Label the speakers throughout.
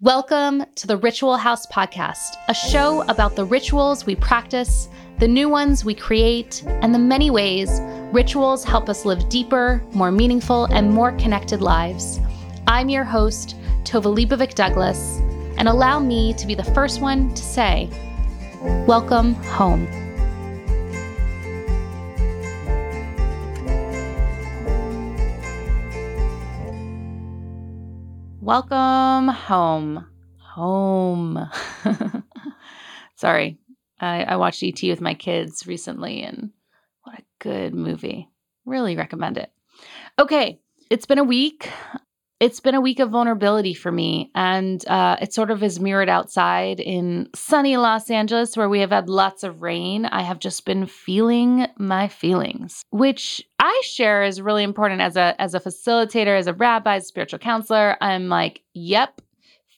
Speaker 1: Welcome to the Ritual House Podcast, a show about the rituals we practice, the new ones we create, and the many ways rituals help us live deeper, more meaningful, and more connected lives. I'm your host, Tova Leibovic Douglas, and allow me to be the first one to say, Welcome home. Welcome home. Home. Sorry. I, I watched ET with my kids recently, and what a good movie. Really recommend it. Okay, it's been a week it's been a week of vulnerability for me. And uh, it sort of is mirrored outside in sunny Los Angeles, where we have had lots of rain. I have just been feeling my feelings, which I share is really important as a as a facilitator, as a rabbi, as a spiritual counselor. I'm like, yep,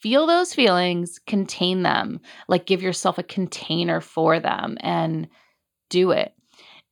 Speaker 1: feel those feelings, contain them, like give yourself a container for them and do it.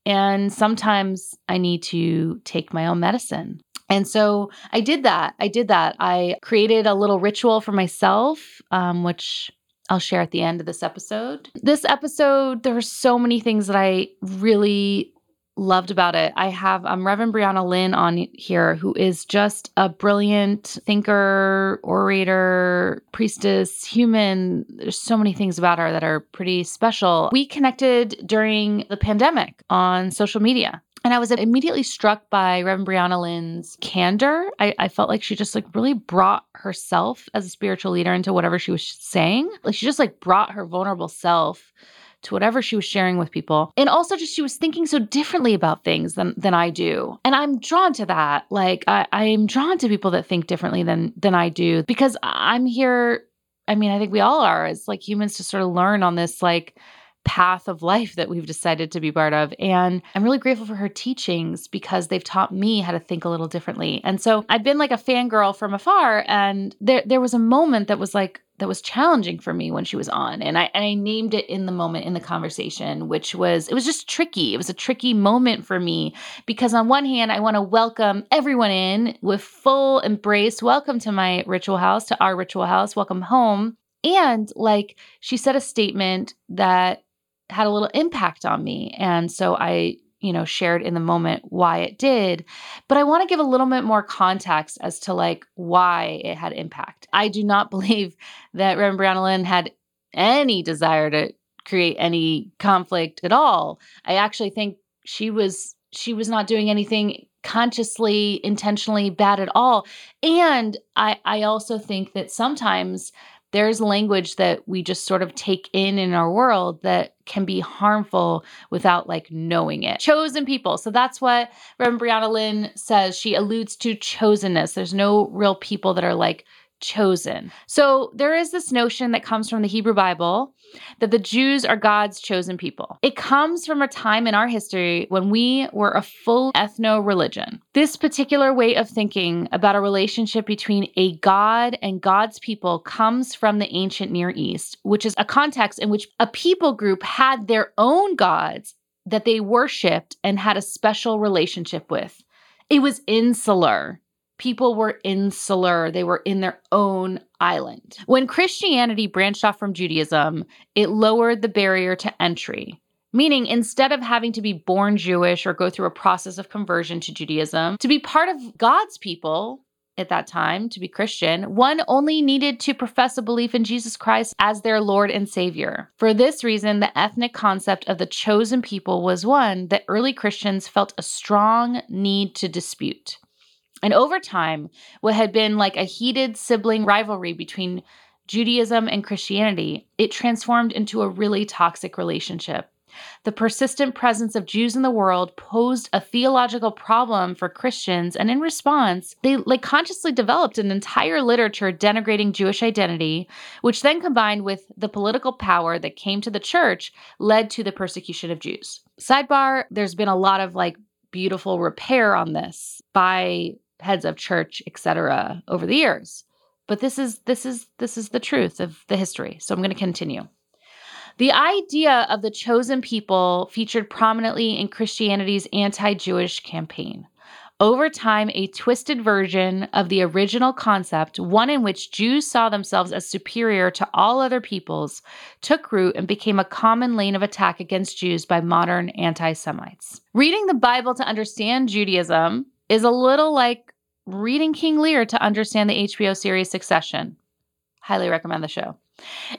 Speaker 1: And sometimes I need to take my own medicine. And so I did that. I did that. I created a little ritual for myself, um, which I'll share at the end of this episode. This episode, there are so many things that I really loved about it. I have um, Reverend Briana Lynn on here, who is just a brilliant thinker, orator, priestess, human. There's so many things about her that are pretty special. We connected during the pandemic on social media. And I was immediately struck by Reverend Briana Lynn's candor. I, I, felt like she just like really brought herself as a spiritual leader into whatever she was saying. Like she just like brought her vulnerable self to whatever she was sharing with people. And also just she was thinking so differently about things than than I do. And I'm drawn to that. Like I, I'm drawn to people that think differently than than I do because I'm here. I mean, I think we all are as like humans to sort of learn on this like path of life that we've decided to be part of. And I'm really grateful for her teachings because they've taught me how to think a little differently. And so I've been like a fangirl from afar. And there there was a moment that was like that was challenging for me when she was on. And I and I named it in the moment in the conversation, which was it was just tricky. It was a tricky moment for me because on one hand, I want to welcome everyone in with full embrace. Welcome to my ritual house, to our ritual house. Welcome home. And like she said a statement that had a little impact on me. And so I, you know, shared in the moment why it did. But I want to give a little bit more context as to like why it had impact. I do not believe that Reverend Briana Lynn had any desire to create any conflict at all. I actually think she was she was not doing anything consciously intentionally bad at all and i i also think that sometimes there's language that we just sort of take in in our world that can be harmful without like knowing it. Chosen people. So that's what Reverend Briana Lynn says. She alludes to chosenness. There's no real people that are like chosen. So there is this notion that comes from the Hebrew Bible that the Jews are God's chosen people. It comes from a time in our history when we were a full ethno religion. This particular way of thinking about a relationship between a God and God's people comes from the ancient Near East, which is a context in which a people group had their own gods that they worshiped and had a special relationship with. It was insular people were insular, they were in their own island. When Christianity branched off from Judaism, it lowered the barrier to entry. Meaning, instead of having to be born Jewish or go through a process of conversion to Judaism, to be part of God's people at that time, to be Christian, one only needed to profess a belief in Jesus Christ as their Lord and Savior. For this reason, the ethnic concept of the chosen people was one that early Christians felt a strong need to dispute. And over time, what had been like a heated sibling rivalry between Judaism and Christianity, it transformed into a really toxic relationship. The persistent presence of Jews in the world posed a theological problem for Christians, and in response, they like consciously developed an entire literature denigrating Jewish identity, which then combined with the political power that came to the church led to the persecution of Jews. Sidebar, there's been a lot of like beautiful repair on this by heads of church, etc., over the years. But this is this is this is the truth of the history. So I'm going to continue. The idea of the chosen people featured prominently in Christianity's anti-Jewish campaign. Over time, a twisted version of the original concept, one in which Jews saw themselves as superior to all other peoples, took root and became a common lane of attack against Jews by modern anti Semites. Reading the Bible to understand Judaism is a little like reading King Lear to understand the HBO series Succession. Highly recommend the show.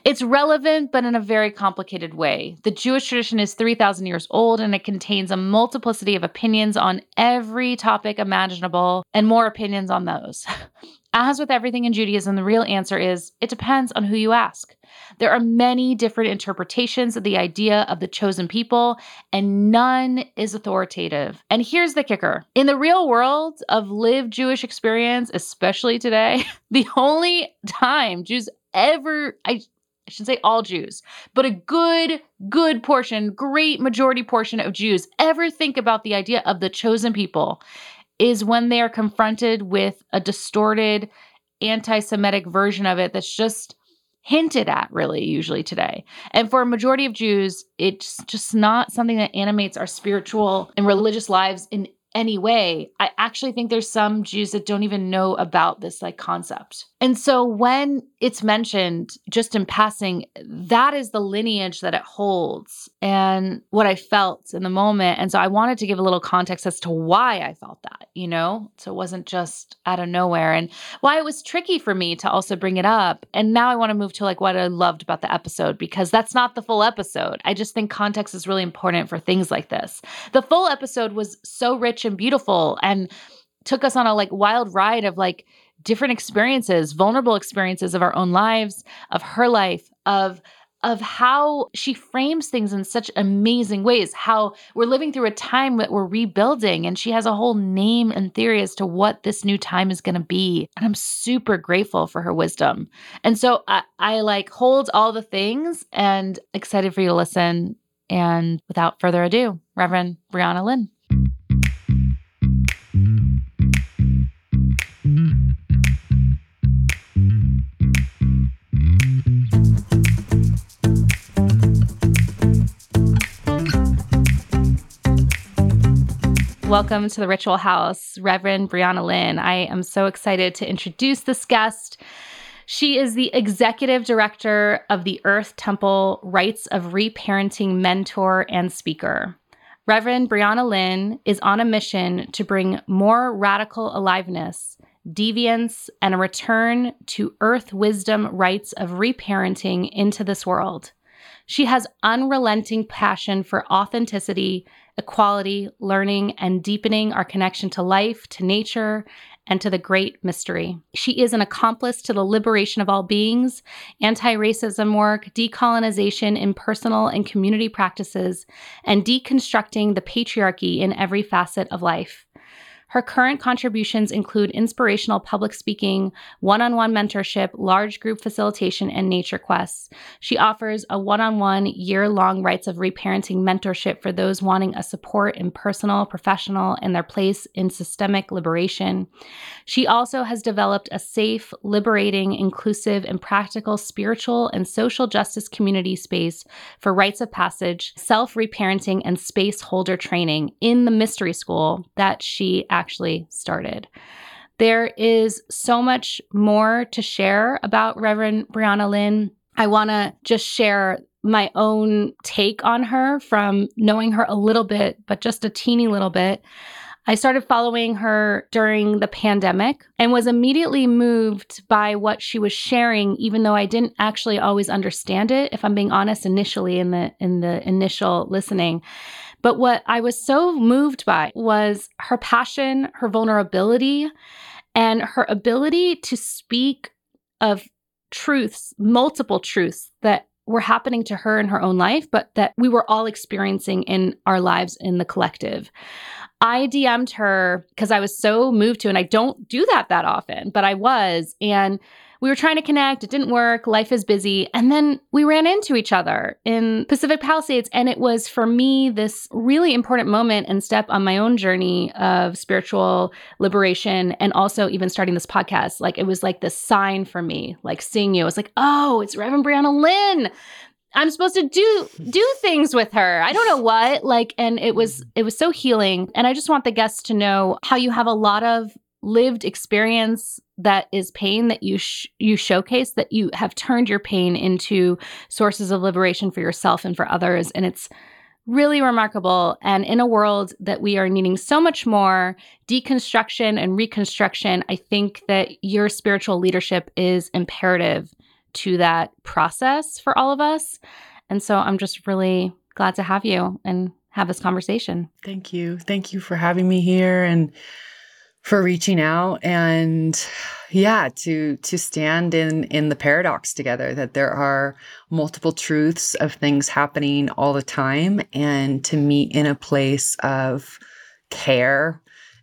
Speaker 1: It's relevant, but in a very complicated way. The Jewish tradition is 3,000 years old and it contains a multiplicity of opinions on every topic imaginable and more opinions on those. As with everything in Judaism, the real answer is it depends on who you ask. There are many different interpretations of the idea of the chosen people, and none is authoritative. And here's the kicker in the real world of lived Jewish experience, especially today, the only time Jews ever, I, I should say all Jews, but a good, good portion, great majority portion of Jews ever think about the idea of the chosen people is when they are confronted with a distorted anti Semitic version of it that's just hinted at, really, usually today. And for a majority of Jews, it's just not something that animates our spiritual and religious lives in any way. I actually think there's some Jews that don't even know about this like concept. And so when it's mentioned just in passing, that is the lineage that it holds and what I felt in the moment. And so I wanted to give a little context as to why I felt that, you know? So it wasn't just out of nowhere and why it was tricky for me to also bring it up. And now I want to move to like what I loved about the episode because that's not the full episode. I just think context is really important for things like this. The full episode was so rich and beautiful and took us on a like wild ride of like different experiences, vulnerable experiences of our own lives, of her life, of of how she frames things in such amazing ways. How we're living through a time that we're rebuilding, and she has a whole name and theory as to what this new time is going to be. And I'm super grateful for her wisdom. And so I, I like hold all the things and excited for you to listen. And without further ado, Reverend Briana Lynn. Welcome to the Ritual House, Reverend Briana Lynn. I am so excited to introduce this guest. She is the executive director of the Earth Temple Rites of Reparenting mentor and speaker. Reverend Briana Lynn is on a mission to bring more radical aliveness, deviance, and a return to earth wisdom rites of reparenting into this world. She has unrelenting passion for authenticity, equality, learning, and deepening our connection to life, to nature, and to the great mystery. She is an accomplice to the liberation of all beings, anti racism work, decolonization in personal and community practices, and deconstructing the patriarchy in every facet of life. Her current contributions include inspirational public speaking, one on one mentorship, large group facilitation, and nature quests. She offers a one on one, year long rites of reparenting mentorship for those wanting a support in personal, professional, and their place in systemic liberation. She also has developed a safe, liberating, inclusive, and practical spiritual and social justice community space for rites of passage, self reparenting, and space holder training in the mystery school that she actually started. There is so much more to share about Reverend Briana Lynn. I want to just share my own take on her from knowing her a little bit, but just a teeny little bit. I started following her during the pandemic and was immediately moved by what she was sharing even though I didn't actually always understand it if I'm being honest initially in the in the initial listening. But what I was so moved by was her passion, her vulnerability, and her ability to speak of truths, multiple truths that were happening to her in her own life, but that we were all experiencing in our lives in the collective. I DM'd her because I was so moved to, and I don't do that that often, but I was. And we were trying to connect. It didn't work. Life is busy. And then we ran into each other in Pacific Palisades. And it was for me this really important moment and step on my own journey of spiritual liberation and also even starting this podcast. Like it was like the sign for me, like seeing you. It was like, oh, it's Reverend Briana Lynn I'm supposed to do do things with her. I don't know what. Like and it was it was so healing and I just want the guests to know how you have a lot of lived experience that is pain that you sh- you showcase that you have turned your pain into sources of liberation for yourself and for others. And it's really remarkable. And in a world that we are needing so much more deconstruction and reconstruction i think that your spiritual leadership is imperative to that process for all of us. And so i'm just really glad to have you and have this conversation.
Speaker 2: Thank you. Thank you for having me here. And for reaching out and yeah to to stand in in the paradox together that there are multiple truths of things happening all the time and to meet in a place of care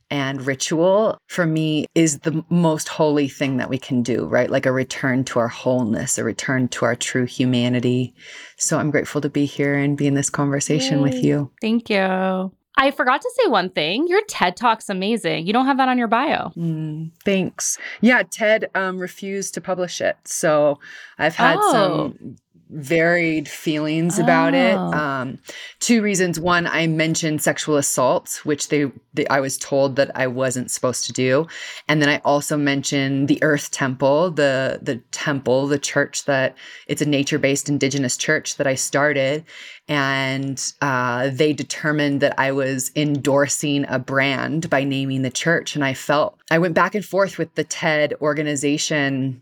Speaker 2: and ritual for me is the most holy thing that we can do, right? Like a return to our wholeness, a return to our true humanity. So I'm grateful to be here and be in this conversation Yay. with you.
Speaker 1: Thank you. I forgot to say one thing. Your TED Talk's amazing. You don't have that on your bio.
Speaker 2: Mm, thanks. Yeah, TED um, refused to publish it. So I've had oh. some varied feelings about oh. it. Um, two reasons. One, I mentioned sexual assault, which they, they, I was told that I wasn't supposed to do, and then I also mentioned the Earth Temple, the the temple, the church that it's a nature based Indigenous church that I started, and uh, they determined that I was endorsing a brand by naming the church, and I felt I went back and forth with the TED organization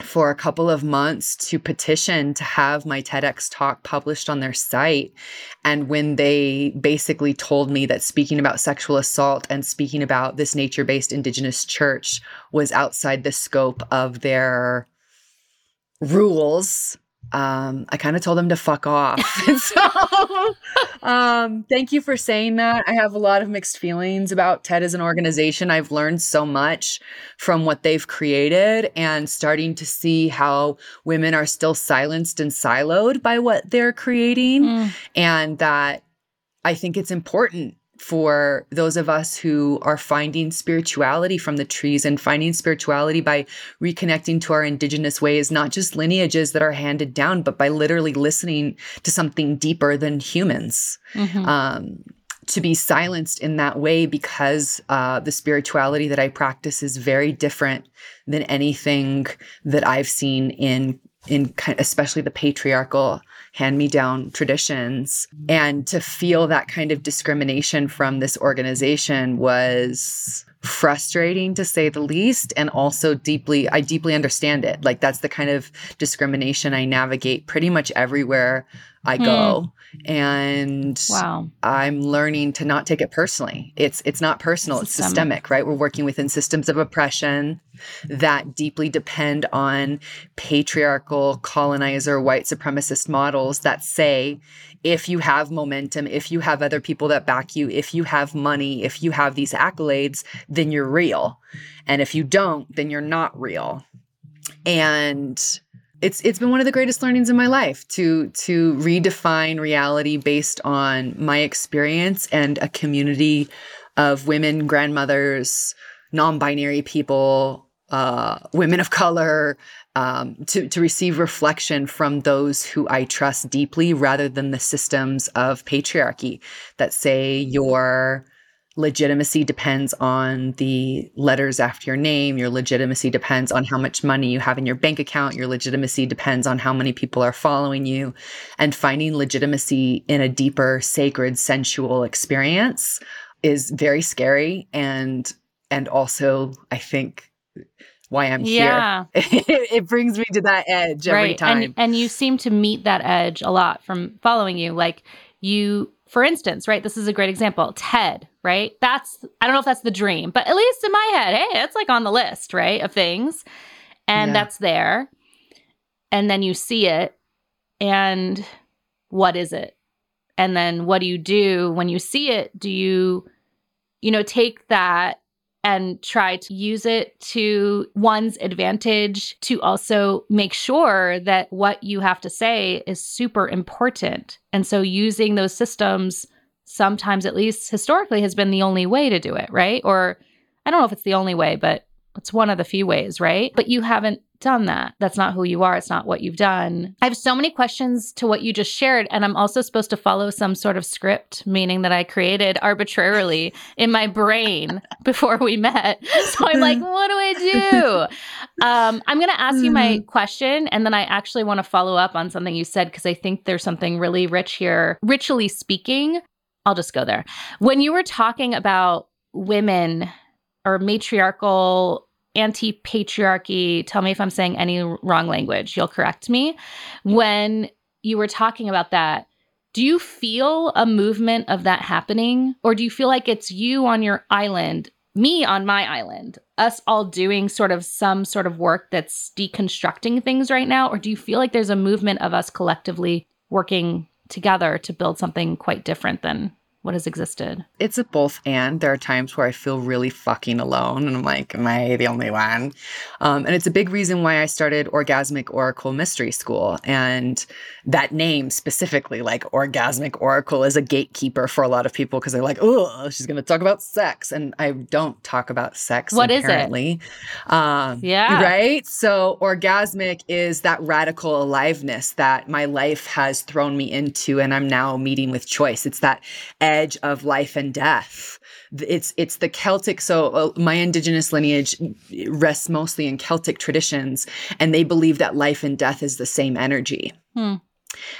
Speaker 2: for a couple of months to petition to have my TEDx talk published on their site. And when they basically told me that speaking about sexual assault and speaking about this nature based Indigenous church was outside the scope of their rules, um, I kind of told them to fuck off. so, um, thank you for saying that. I have a lot of mixed feelings about TED as an organization. I've learned so much from what they've created and starting to see how women are still silenced and siloed by what they're creating. Mm. And that I think it's important for those of us who are finding spirituality from the trees and finding spirituality by reconnecting to our indigenous ways, not just lineages that are handed down, but by literally listening to something deeper than humans. Mm-hmm. Um, to be silenced in that way because uh, the spirituality that I practice is very different than anything that I've seen in in especially the patriarchal hand me down traditions. And to feel that kind of discrimination from this organization was frustrating to say the least and also deeply I deeply understand it. Like that's the kind of discrimination I navigate pretty much everywhere I hmm. go. And
Speaker 1: wow.
Speaker 2: I'm learning to not take it personally. It's it's not personal, systemic. it's systemic, right? We're working within systems of oppression that deeply depend on patriarchal colonizer white supremacist models that say if you have momentum, if you have other people that back you, if you have money, if you have these accolades, then you're real. And if you don't, then you're not real. And it's it's been one of the greatest learnings in my life to to redefine reality based on my experience and a community of women, grandmothers, non-binary people, uh, women of color, um, to to receive reflection from those who I trust deeply, rather than the systems of patriarchy that say you're legitimacy depends on the letters after your name. Your legitimacy depends on how much money you have in your bank account. Your legitimacy depends on how many people are following you. And finding legitimacy in a deeper, sacred, sensual experience is very scary and and also I think why I'm yeah. here. it brings me to that edge right. every time.
Speaker 1: And, and you seem to meet that edge a lot from following you. Like you for instance, right? This is a great example. TED, right? That's, I don't know if that's the dream, but at least in my head, hey, it's like on the list, right? Of things. And yeah. that's there. And then you see it. And what is it? And then what do you do when you see it? Do you, you know, take that and try to use it to one's advantage to also make sure that what you have to say is super important. And so using those systems sometimes at least historically has been the only way to do it, right? Or I don't know if it's the only way, but it's one of the few ways, right? But you haven't done that. That's not who you are. It's not what you've done. I have so many questions to what you just shared. And I'm also supposed to follow some sort of script, meaning that I created arbitrarily in my brain before we met. So I'm like, what do I do? Um, I'm going to ask you my mm-hmm. question. And then I actually want to follow up on something you said because I think there's something really rich here. Ritually speaking, I'll just go there. When you were talking about women or matriarchal anti patriarchy, tell me if I'm saying any wrong language, you'll correct me. When you were talking about that, do you feel a movement of that happening? Or do you feel like it's you on your island, me on my island, us all doing sort of some sort of work that's deconstructing things right now? Or do you feel like there's a movement of us collectively working together to build something quite different than what has existed?
Speaker 2: It's a both and. There are times where I feel really fucking alone and I'm like, am I the only one? Um, and it's a big reason why I started Orgasmic Oracle Mystery School. And that name specifically, like Orgasmic Oracle, is a gatekeeper for a lot of people because they're like, oh, she's going to talk about sex. And I don't talk about sex.
Speaker 1: What inherently. is
Speaker 2: it? Um, yeah. Right? So, Orgasmic is that radical aliveness that my life has thrown me into. And I'm now meeting with choice. It's that edge of life and death. It's it's the Celtic. So uh, my indigenous lineage rests mostly in Celtic traditions, and they believe that life and death is the same energy. Hmm.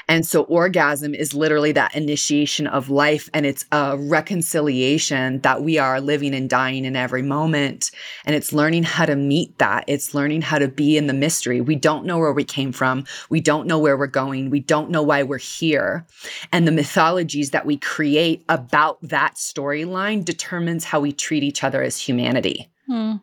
Speaker 2: And so orgasm is literally that initiation of life and it's a reconciliation that we are living and dying in every moment. And it's learning how to meet that. It's learning how to be in the mystery. We don't know where we came from. We don't know where we're going. We don't know why we're here. And the mythologies that we create about that storyline determines how we treat each other as humanity. Hmm.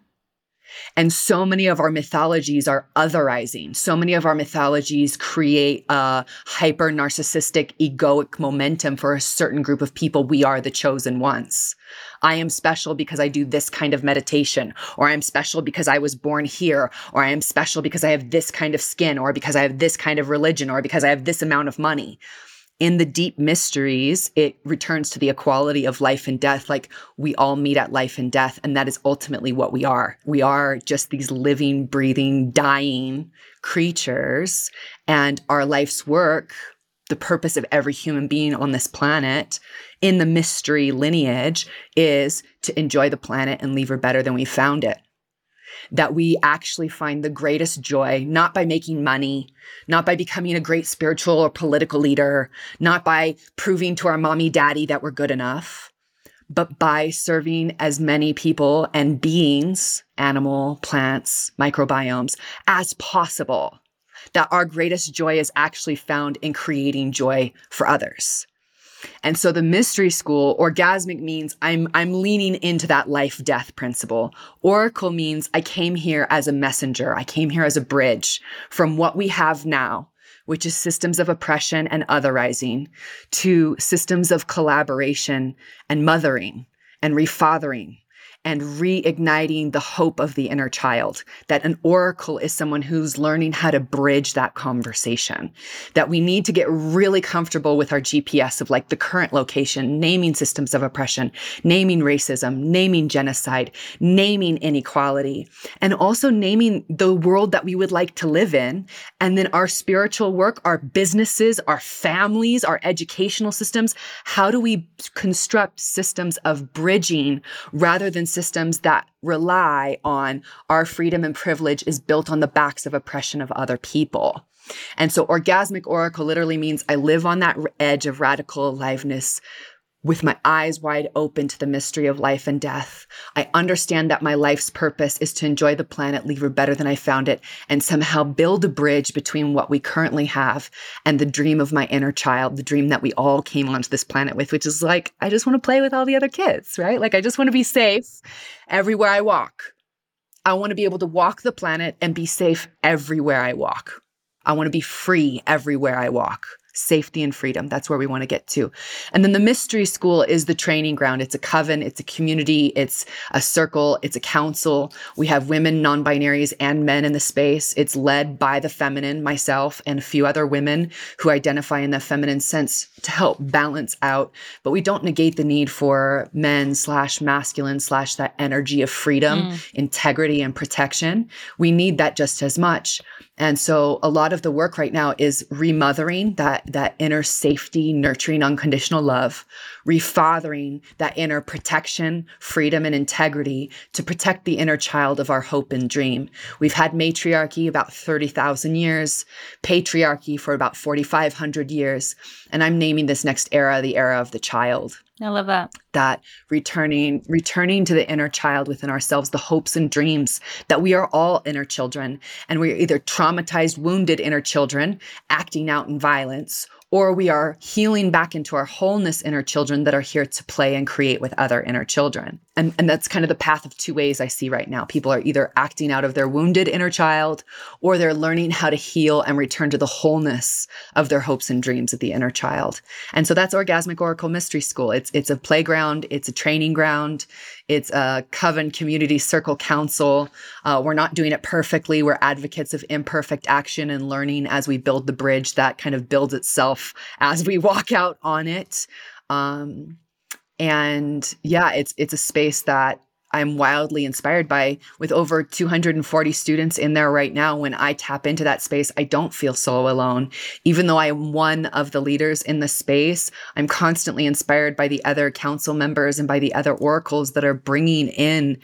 Speaker 2: And so many of our mythologies are otherizing. So many of our mythologies create a hyper narcissistic, egoic momentum for a certain group of people. We are the chosen ones. I am special because I do this kind of meditation, or I'm special because I was born here, or I am special because I have this kind of skin, or because I have this kind of religion, or because I have this amount of money in the deep mysteries, it returns to the equality of life and death. Like we all meet at life and death. And that is ultimately what we are. We are just these living, breathing, dying creatures. And our life's work, the purpose of every human being on this planet in the mystery lineage is to enjoy the planet and leave her better than we found it that we actually find the greatest joy, not by making money, not by becoming a great spiritual or political leader, not by proving to our mommy daddy that we're good enough, but by serving as many people and beings, animal, plants, microbiomes, as possible. That our greatest joy is actually found in creating joy for others. And so the mystery school, orgasmic means I'm I'm leaning into that life death principle. Oracle means I came here as a messenger. I came here as a bridge from what we have now, which is systems of oppression and otherizing, to systems of collaboration and mothering and refathering and reigniting the hope of the inner child. That an oracle is someone who's learning how to bridge that conversation. That we need to get really comfortable with our GPS of like the current location, naming systems of oppression, naming racism, naming genocide, naming inequality, and also naming the world that we would like to live in. And then our spiritual work, our businesses, our families, our educational systems. How do we construct systems of bridging rather than systems that rely on our freedom and privilege is built on the backs of oppression of other people. And so orgasmic oracle literally means I live on that edge of radical aliveness with my eyes wide open to the mystery of life and death. I understand that my life's purpose is to enjoy the planet, leave better than I found it, and somehow build a bridge between what we currently have and the dream of my inner child, the dream that we all came onto this planet with, which is like, I just want to play with all the other kids, right? Like, I just want to be safe everywhere I walk. I want to be able to walk the planet and be safe everywhere I walk. I want to be free everywhere I walk. Safety and freedom. That's where we want to get to. And then the mystery school is the training ground. It's a coven, it's a community, it's a circle, it's a council. We have women, non binaries, and men in the space. It's led by the feminine, myself, and a few other women who identify in the feminine sense to help balance out. But we don't negate the need for men slash masculine slash that energy of freedom, mm. integrity, and protection. We need that just as much. And so a lot of the work right now is remothering that, that inner safety, nurturing unconditional love, refathering that inner protection, freedom, and integrity to protect the inner child of our hope and dream. We've had matriarchy about 30,000 years, patriarchy for about 4,500 years. And I'm naming this next era the era of the child.
Speaker 1: I love that.
Speaker 2: That returning returning to the inner child within ourselves, the hopes and dreams that we are all inner children and we're either traumatized, wounded inner children acting out in violence or we are healing back into our wholeness inner children that are here to play and create with other inner children. And, and that's kind of the path of two ways I see right now. People are either acting out of their wounded inner child or they're learning how to heal and return to the wholeness of their hopes and dreams of the inner child. And so that's Orgasmic Oracle Mystery School. It's it's a playground, it's a training ground, it's a coven community circle council. Uh, we're not doing it perfectly. We're advocates of imperfect action and learning as we build the bridge that kind of builds itself as we walk out on it. Um, and yeah, it's it's a space that I'm wildly inspired by with over 240 students in there right now. When I tap into that space, I don't feel so alone. Even though I am one of the leaders in the space, I'm constantly inspired by the other council members and by the other oracles that are bringing in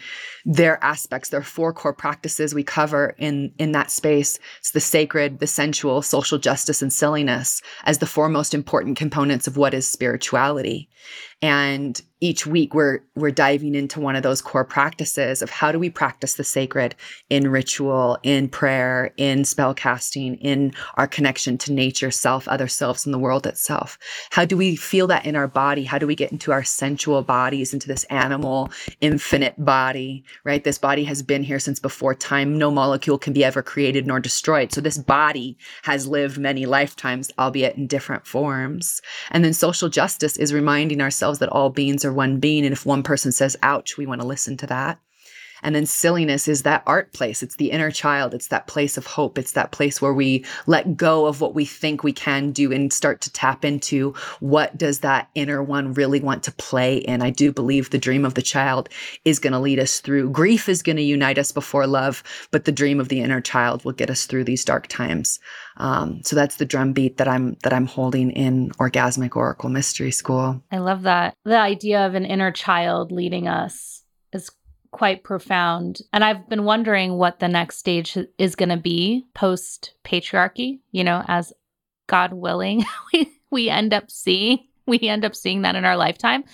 Speaker 2: their aspects, their four core practices we cover in, in that space. It's the sacred, the sensual, social justice, and silliness as the four most important components of what is spirituality. And each week we're we're diving into one of those core practices of how do we practice the sacred in ritual, in prayer, in spell casting, in our connection to nature, self, other selves, and the world itself. How do we feel that in our body? How do we get into our sensual bodies, into this animal, infinite body, right? This body has been here since before time. No molecule can be ever created nor destroyed. So this body has lived many lifetimes, albeit in different forms. And then social justice is reminding ourselves that all beings are one being. And if one person says, ouch, we want to listen to that. And then silliness is that art place. It's the inner child. It's that place of hope. It's that place where we let go of what we think we can do and start to tap into what does that inner one really want to play in. I do believe the dream of the child is going to lead us through. Grief is going to unite us before love, but the dream of the inner child will get us through these dark times. Um, so that's the drum beat that I'm that I'm holding in Orgasmic Oracle Mystery School.
Speaker 1: I love that. The idea of an inner child leading us quite profound. And I've been wondering what the next stage is going to be post patriarchy, you know, as God willing, we, we end up seeing. We end up seeing that in our lifetime.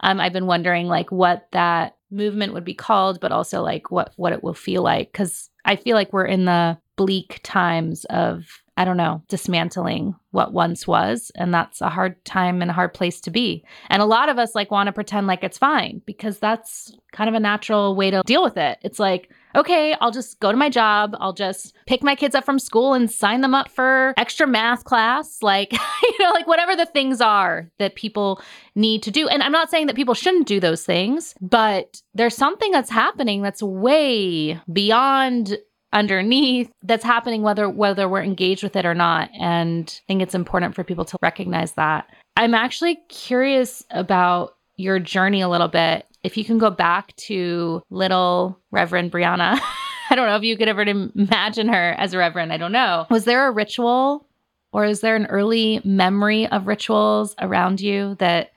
Speaker 1: Um, I've been wondering, like, what that movement would be called, but also like what what it will feel like, because I feel like we're in the bleak times of I don't know, dismantling what once was. And that's a hard time and a hard place to be. And a lot of us like want to pretend like it's fine because that's kind of a natural way to deal with it. It's like, okay, I'll just go to my job. I'll just pick my kids up from school and sign them up for extra math class. Like, you know, like whatever the things are that people need to do. And I'm not saying that people shouldn't do those things, but there's something that's happening that's way beyond underneath that's happening whether whether we're engaged with it or not. And i think it's important for people to recognize that. I'm actually curious about your journey a little bit. If you can go back to little reverend briana i don't know if you could ever imagine her as a reverend. I don't know. Was there a ritual or is there an early memory of rituals around you that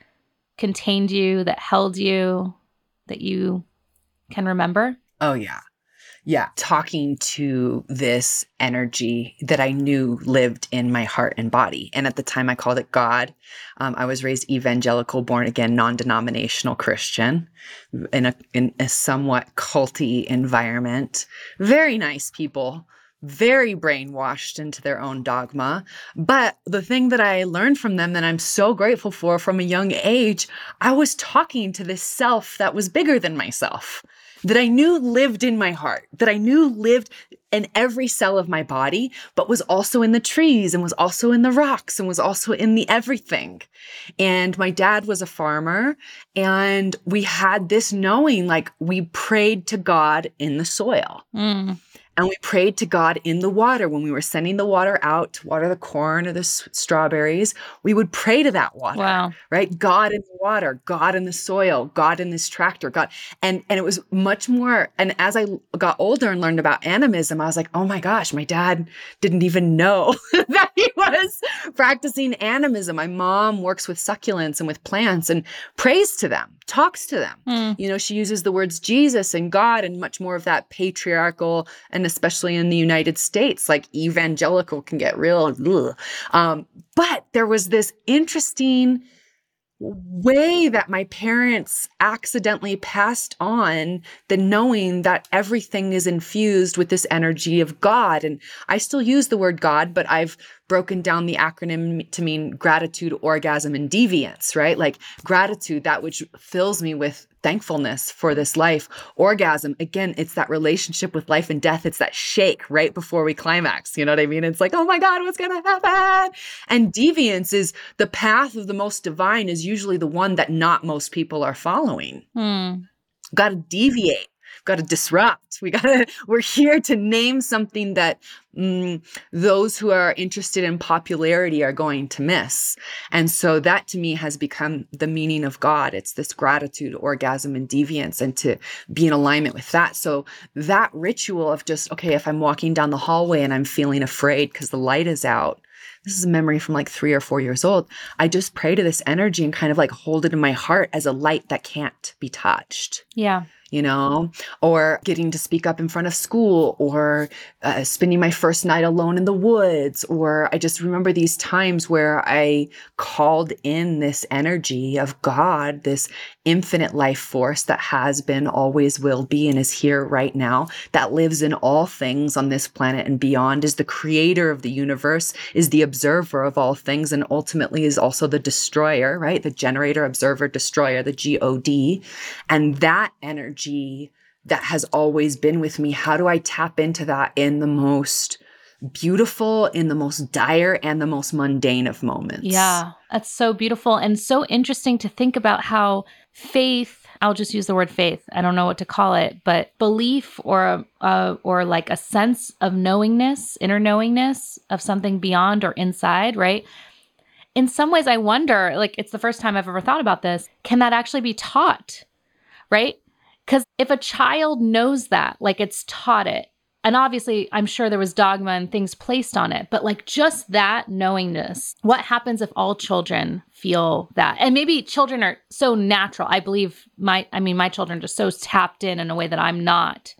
Speaker 1: contained you that held you that you can remember?
Speaker 2: Oh yeah yeah, talking to this energy that I knew lived in my heart and body. And at the time, I called it God. Um, I was raised evangelical, born again, non denominational Christian in a, in a somewhat culty environment. Very nice people, very brainwashed into their own dogma. But the thing that I learned from them that I'm so grateful for from a young age, I was talking to this self that was bigger than myself that I knew lived in my heart, that I knew lived in every cell of my body, but was also in the trees and was also in the rocks and was also in the everything. And my dad was a farmer and we had this knowing like we prayed to God in the soil. Mm and we prayed to God in the water when we were sending the water out to water the corn or the s- strawberries. We would pray to that water, wow. right? God in the water, God in the soil, God in this tractor, God, and and it was much more. And as I got older and learned about animism, I was like, oh my gosh, my dad didn't even know that he was practicing animism. My mom works with succulents and with plants and prays to them talks to them. Mm. You know, she uses the words Jesus and God and much more of that patriarchal, and especially in the United States, like evangelical can get real. Um, but there was this interesting way that my parents accidentally passed on the knowing that everything is infused with this energy of God. And I still use the word God, but I've broken down the acronym to mean gratitude, orgasm, and deviance, right? Like gratitude, that which fills me with thankfulness for this life. Orgasm, again, it's that relationship with life and death. It's that shake right before we climax. You know what I mean? It's like, oh my God, what's going to happen? And deviance is the path of the most divine, is usually the one that not most people are following. Hmm. Got to deviate got to disrupt. We got to, we're here to name something that mm, those who are interested in popularity are going to miss. And so that to me has become the meaning of God. It's this gratitude, orgasm, and deviance, and to be in alignment with that. So that ritual of just, okay, if I'm walking down the hallway and I'm feeling afraid because the light is out, this is a memory from like three or four years old. I just pray to this energy and kind of like hold it in my heart as a light that can't be touched.
Speaker 1: Yeah
Speaker 2: you know, or getting to speak up in front of school, or uh, spending my first night alone in the woods. Or I just remember these times where I called in this energy of God, this infinite life force that has been, always will be, and is here right now, that lives in all things on this planet and beyond, is the creator of the universe, is the observer of all things, and ultimately is also the destroyer, right? The generator, observer, destroyer, the G O D. And that energy that has always been with me, how do I tap into that in the most beautiful in the most dire and the most mundane of moments.
Speaker 1: Yeah, that's so beautiful and so interesting to think about how faith I'll just use the word faith. I don't know what to call it, but belief or uh, or like a sense of knowingness, inner knowingness of something beyond or inside, right? In some ways, I wonder. Like, it's the first time I've ever thought about this. Can that actually be taught, right? Because if a child knows that, like it's taught it, and obviously, I'm sure there was dogma and things placed on it, but like just that knowingness, what happens if all children feel that? And maybe children are so natural. I believe my, I mean, my children are just so tapped in in a way that I'm not.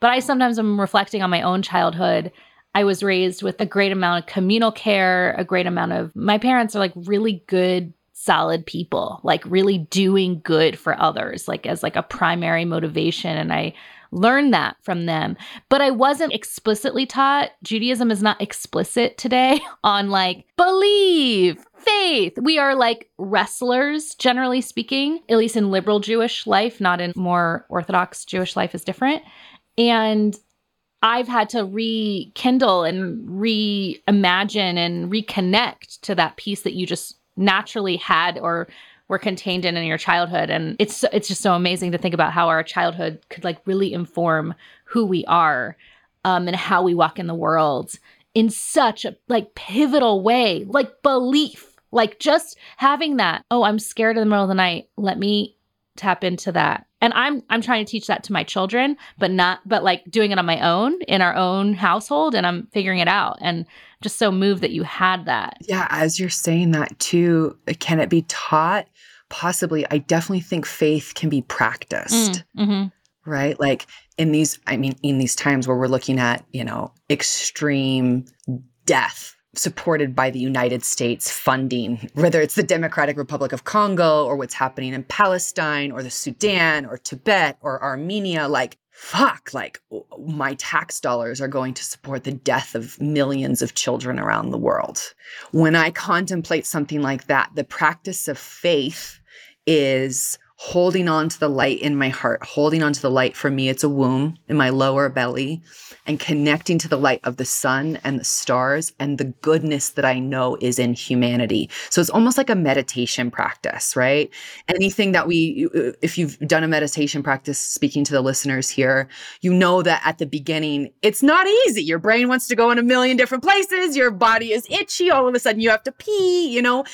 Speaker 1: But I sometimes am reflecting on my own childhood. I was raised with a great amount of communal care, a great amount of, my parents are like really good solid people like really doing good for others like as like a primary motivation and i learn that from them. But I wasn't explicitly taught. Judaism is not explicit today on like believe, faith. We are like wrestlers, generally speaking, at least in liberal Jewish life, not in more Orthodox Jewish life is different. And I've had to rekindle and reimagine and reconnect to that piece that you just naturally had or were contained in in your childhood. And it's it's just so amazing to think about how our childhood could like really inform who we are um, and how we walk in the world in such a like pivotal way like belief like just having that oh i'm scared in the middle of the night. Let me tap into that. And i'm i'm trying to teach that to my children but not but like doing it on my own in our own household and i'm figuring it out and just so moved that you had that.
Speaker 2: Yeah as you're saying that too can it be taught possibly, I definitely think faith can be practiced. Mm, mm-hmm. Right. Like in these, I mean, in these times where we're looking at, you know, extreme death supported by the United States funding, whether it's the Democratic Republic of Congo or what's happening in Palestine or the Sudan or Tibet or Armenia, like, fuck, like my tax dollars are going to support the death of millions of children around the world. When I contemplate something like that, the practice of faith is holding on to the light in my heart, holding on to the light. For me, it's a womb in my lower belly and connecting to the light of the sun and the stars and the goodness that I know is in humanity. So it's almost like a meditation practice, right? Anything that we, if you've done a meditation practice, speaking to the listeners here, you know that at the beginning, it's not easy. Your brain wants to go in a million different places. Your body is itchy. All of a sudden you have to pee, you know,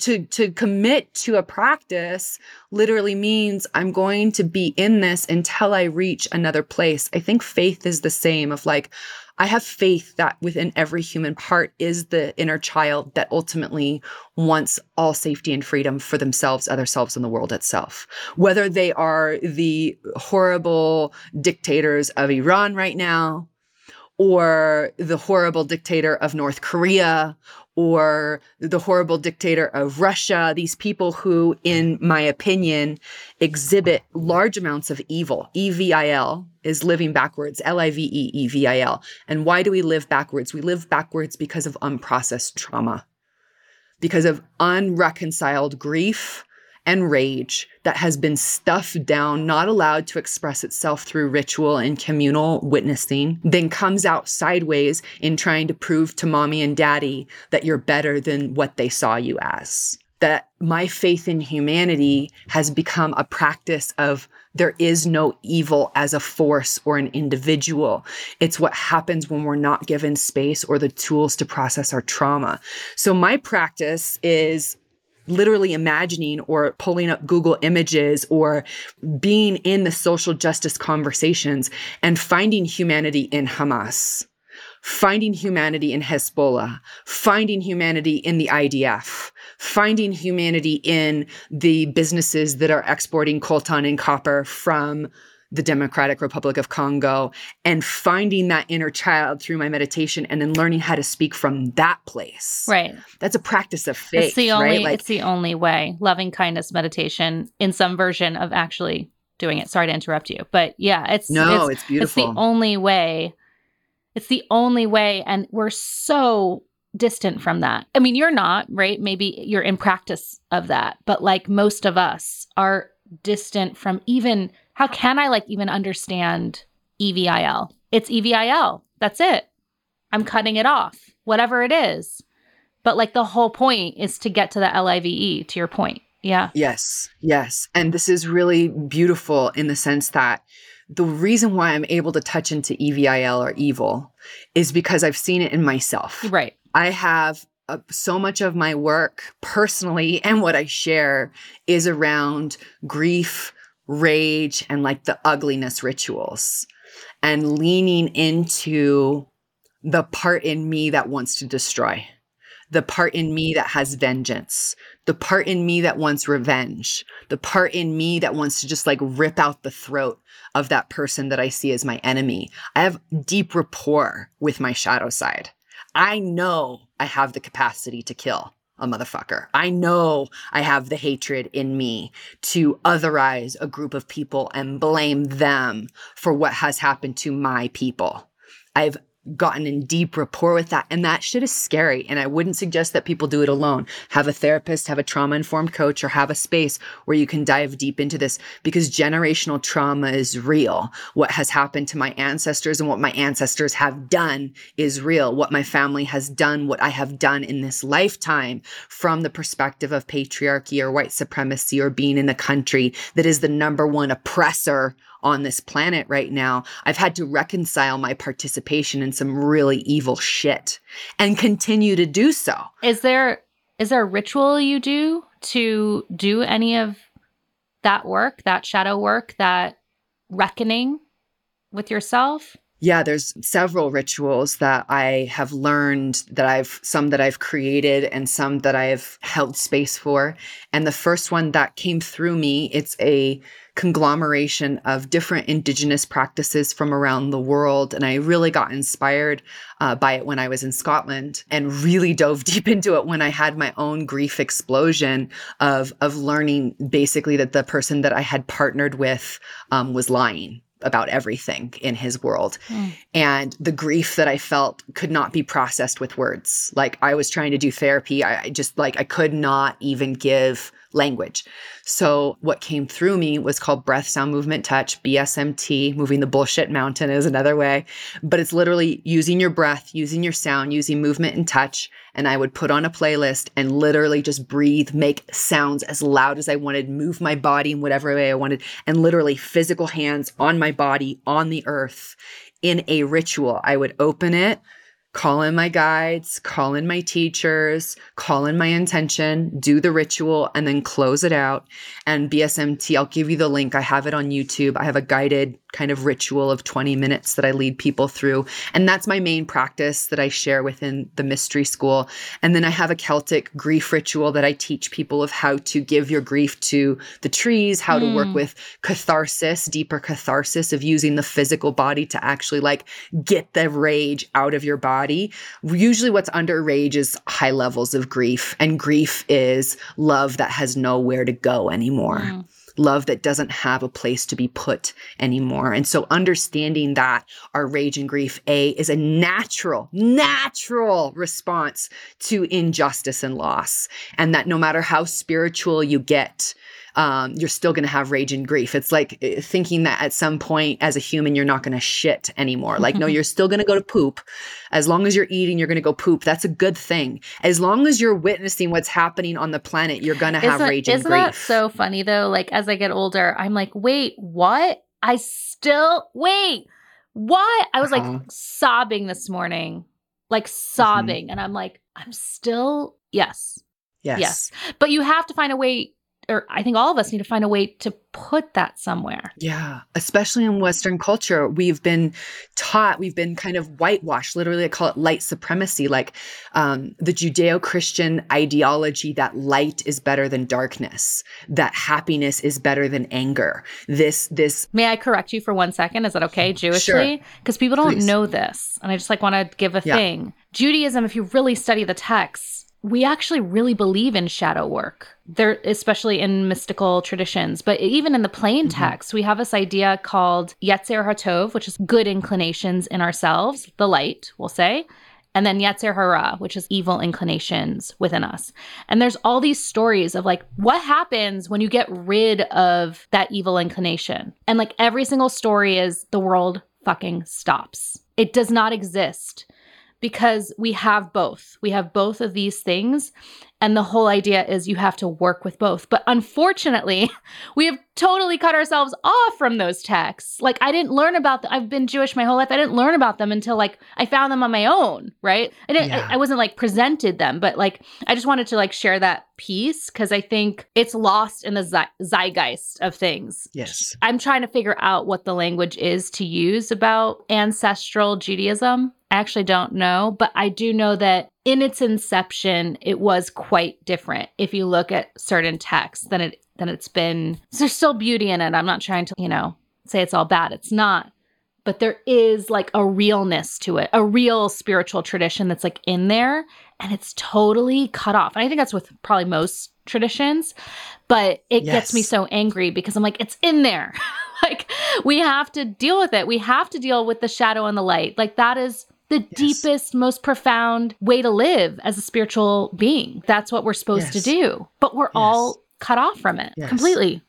Speaker 2: to, to commit to a practice literally means I'm going to be in this until I reach another place. I think faith is the same of like, I have faith that within every human heart is the inner child that ultimately wants all safety and freedom for themselves, other selves, and the world itself. Whether they are the horrible dictators of Iran right now, or the horrible dictator of North Korea, or the horrible dictator of Russia, these people who, in my opinion, exhibit large amounts of evil. EVIL is living backwards, L I V E E V I L. And why do we live backwards? We live backwards because of unprocessed trauma, because of unreconciled grief and rage that has been stuffed down, not allowed to express itself through ritual and communal witnessing, then comes out sideways in trying to prove to mommy and daddy that you're better than what they saw you as. That my faith in humanity has become a practice of there is no evil as a force or an individual. It's what happens when we're not given space or the tools to process our trauma. So, my practice is literally imagining or pulling up Google images or being in the social justice conversations and finding humanity in Hamas, finding humanity in Hezbollah, finding humanity in the IDF, finding humanity in the businesses that are exporting coltan and copper from the Democratic Republic of Congo and finding that inner child through my meditation and then learning how to speak from that place.
Speaker 1: Right.
Speaker 2: That's a practice of faith.
Speaker 1: It's the only
Speaker 2: right?
Speaker 1: like, it's the only way. Loving kindness meditation in some version of actually doing it. Sorry to interrupt you. But yeah, it's
Speaker 2: No, it's, it's beautiful.
Speaker 1: It's the only way. It's the only way. And we're so distant from that. I mean, you're not, right? Maybe you're in practice of that, but like most of us are distant from even how can I like even understand EVIL? It's EVIL. That's it. I'm cutting it off, whatever it is. But like the whole point is to get to the LIVE, to your point. Yeah.
Speaker 2: Yes. Yes. And this is really beautiful in the sense that the reason why I'm able to touch into EVIL or evil is because I've seen it in myself.
Speaker 1: Right.
Speaker 2: I have uh, so much of my work personally and what I share is around grief, rage and like the ugliness rituals and leaning into the part in me that wants to destroy, the part in me that has vengeance, the part in me that wants revenge, the part in me that wants to just like rip out the throat of that person that I see as my enemy. I have deep rapport with my shadow side. I know I have the capacity to kill a motherfucker. I know I have the hatred in me to otherize a group of people and blame them for what has happened to my people. I've gotten in deep rapport with that. And that shit is scary. And I wouldn't suggest that people do it alone. Have a therapist, have a trauma informed coach, or have a space where you can dive deep into this because generational trauma is real. What has happened to my ancestors and what my ancestors have done is real. What my family has done, what I have done in this lifetime from the perspective of patriarchy or white supremacy or being in the country that is the number one oppressor on this planet right now, I've had to reconcile my participation in some really evil shit and continue to do so.
Speaker 1: Is there is there a ritual you do to do any of that work, that shadow work, that reckoning with yourself?
Speaker 2: Yeah, there's several rituals that I have learned that I've some that I've created and some that I've held space for. And the first one that came through me, it's a conglomeration of different indigenous practices from around the world. And I really got inspired uh, by it when I was in Scotland and really dove deep into it when I had my own grief explosion of, of learning basically that the person that I had partnered with um, was lying about everything in his world. Mm. And the grief that I felt could not be processed with words. Like I was trying to do therapy. I, I just like, I could not even give language. So what came through me was called breath, sound, movement, touch, BSMT. Moving the bullshit mountain is another way, but it's literally using your breath, using your sound, using movement and touch. And I would put on a playlist and literally just breathe, make sounds as loud as I wanted, move my body in whatever way I wanted, and literally physical hands on my body, on the earth in a ritual. I would open it call in my guides, call in my teachers, call in my intention, do the ritual, and then close it out. And BSMT, I'll give you the link. I have it on YouTube. I have a guided kind of ritual of 20 minutes that I lead people through. And that's my main practice that I share within the mystery school. And then I have a Celtic grief ritual that I teach people of how to give your grief to the trees, how mm. to work hmm. with catharsis, deeper catharsis of using the physical body to actually like get the rage out of your body. Usually what's under rage is high levels of grief and grief is love that has nowhere to go anymore. Mm love that doesn't have a place to be put anymore. And so understanding that our rage and grief, A, is a natural, natural response to injustice and loss. And that no matter how spiritual you get, um, you're still going to have rage and grief. It's like eh, thinking that at some point as a human, you're not going to shit anymore. Like, no, you're still going to go to poop. As long as you're eating, you're going to go poop. That's a good thing. As long as you're witnessing what's happening on the planet, you're going to have rage and grief.
Speaker 1: Isn't that so funny though? Like, as I get older, I'm like, wait, what? I still, wait, what? I was uh-huh. like sobbing this morning, like mm-hmm. sobbing. Mm-hmm. And I'm like, I'm still, yes.
Speaker 2: Yes.
Speaker 1: Yes. But you have to find a way or I think all of us need to find a way to put that somewhere.
Speaker 2: Yeah, especially in Western culture, we've been taught, we've been kind of whitewashed. Literally, I call it light supremacy, like um, the Judeo Christian ideology that light is better than darkness, that happiness is better than anger. This, this.
Speaker 1: May I correct you for one second? Is that okay, Jewishly? Because sure. people don't Please. know this. And I just like want to give a yeah. thing. Judaism, if you really study the texts, we actually really believe in shadow work. There especially in mystical traditions but even in the plain mm-hmm. text we have this idea called yetzer hatov which is good inclinations in ourselves the light we'll say and then yetzer hara which is evil inclinations within us. And there's all these stories of like what happens when you get rid of that evil inclination? And like every single story is the world fucking stops. It does not exist because we have both. We have both of these things. And the whole idea is you have to work with both. But unfortunately, we have totally cut ourselves off from those texts. Like I didn't learn about them. I've been Jewish my whole life. I didn't learn about them until like I found them on my own, right? I didn't yeah. I, I wasn't like presented them, but like I just wanted to like share that piece because I think it's lost in the ze- zeitgeist of things.
Speaker 2: Yes.
Speaker 1: I'm trying to figure out what the language is to use about ancestral Judaism I actually don't know, but I do know that in its inception, it was quite different. If you look at certain texts, then it then it's been there's still beauty in it. I'm not trying to, you know, say it's all bad. It's not. But there is like a realness to it, a real spiritual tradition that's like in there and it's totally cut off. And I think that's with probably most traditions, but it yes. gets me so angry because I'm like, it's in there. like we have to deal with it. We have to deal with the shadow and the light. Like that is the yes. deepest, most profound way to live as a spiritual being. That's what we're supposed yes. to do. But we're all cut off from it completely.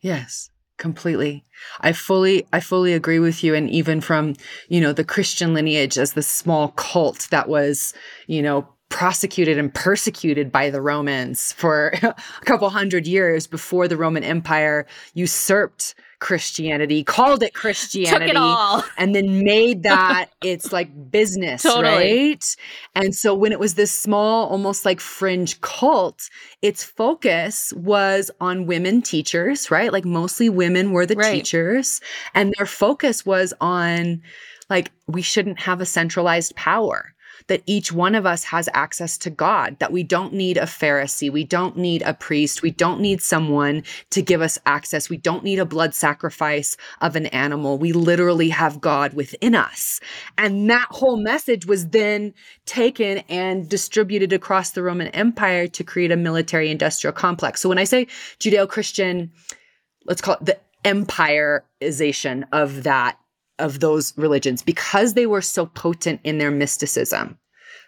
Speaker 2: Yes completely i fully i fully agree with you and even from you know the christian lineage as the small cult that was you know prosecuted and persecuted by the romans for a couple hundred years before the roman empire usurped Christianity, called it Christianity, Took
Speaker 1: it all.
Speaker 2: and then made that its like business, totally. right? And so when it was this small, almost like fringe cult, its focus was on women teachers, right? Like mostly women were the right. teachers, and their focus was on like we shouldn't have a centralized power that each one of us has access to God, that we don't need a Pharisee, we don't need a priest, we don't need someone to give us access, we don't need a blood sacrifice of an animal. We literally have God within us. And that whole message was then taken and distributed across the Roman Empire to create a military industrial complex. So when I say Judeo Christian, let's call it the empireization of that of those religions because they were so potent in their mysticism,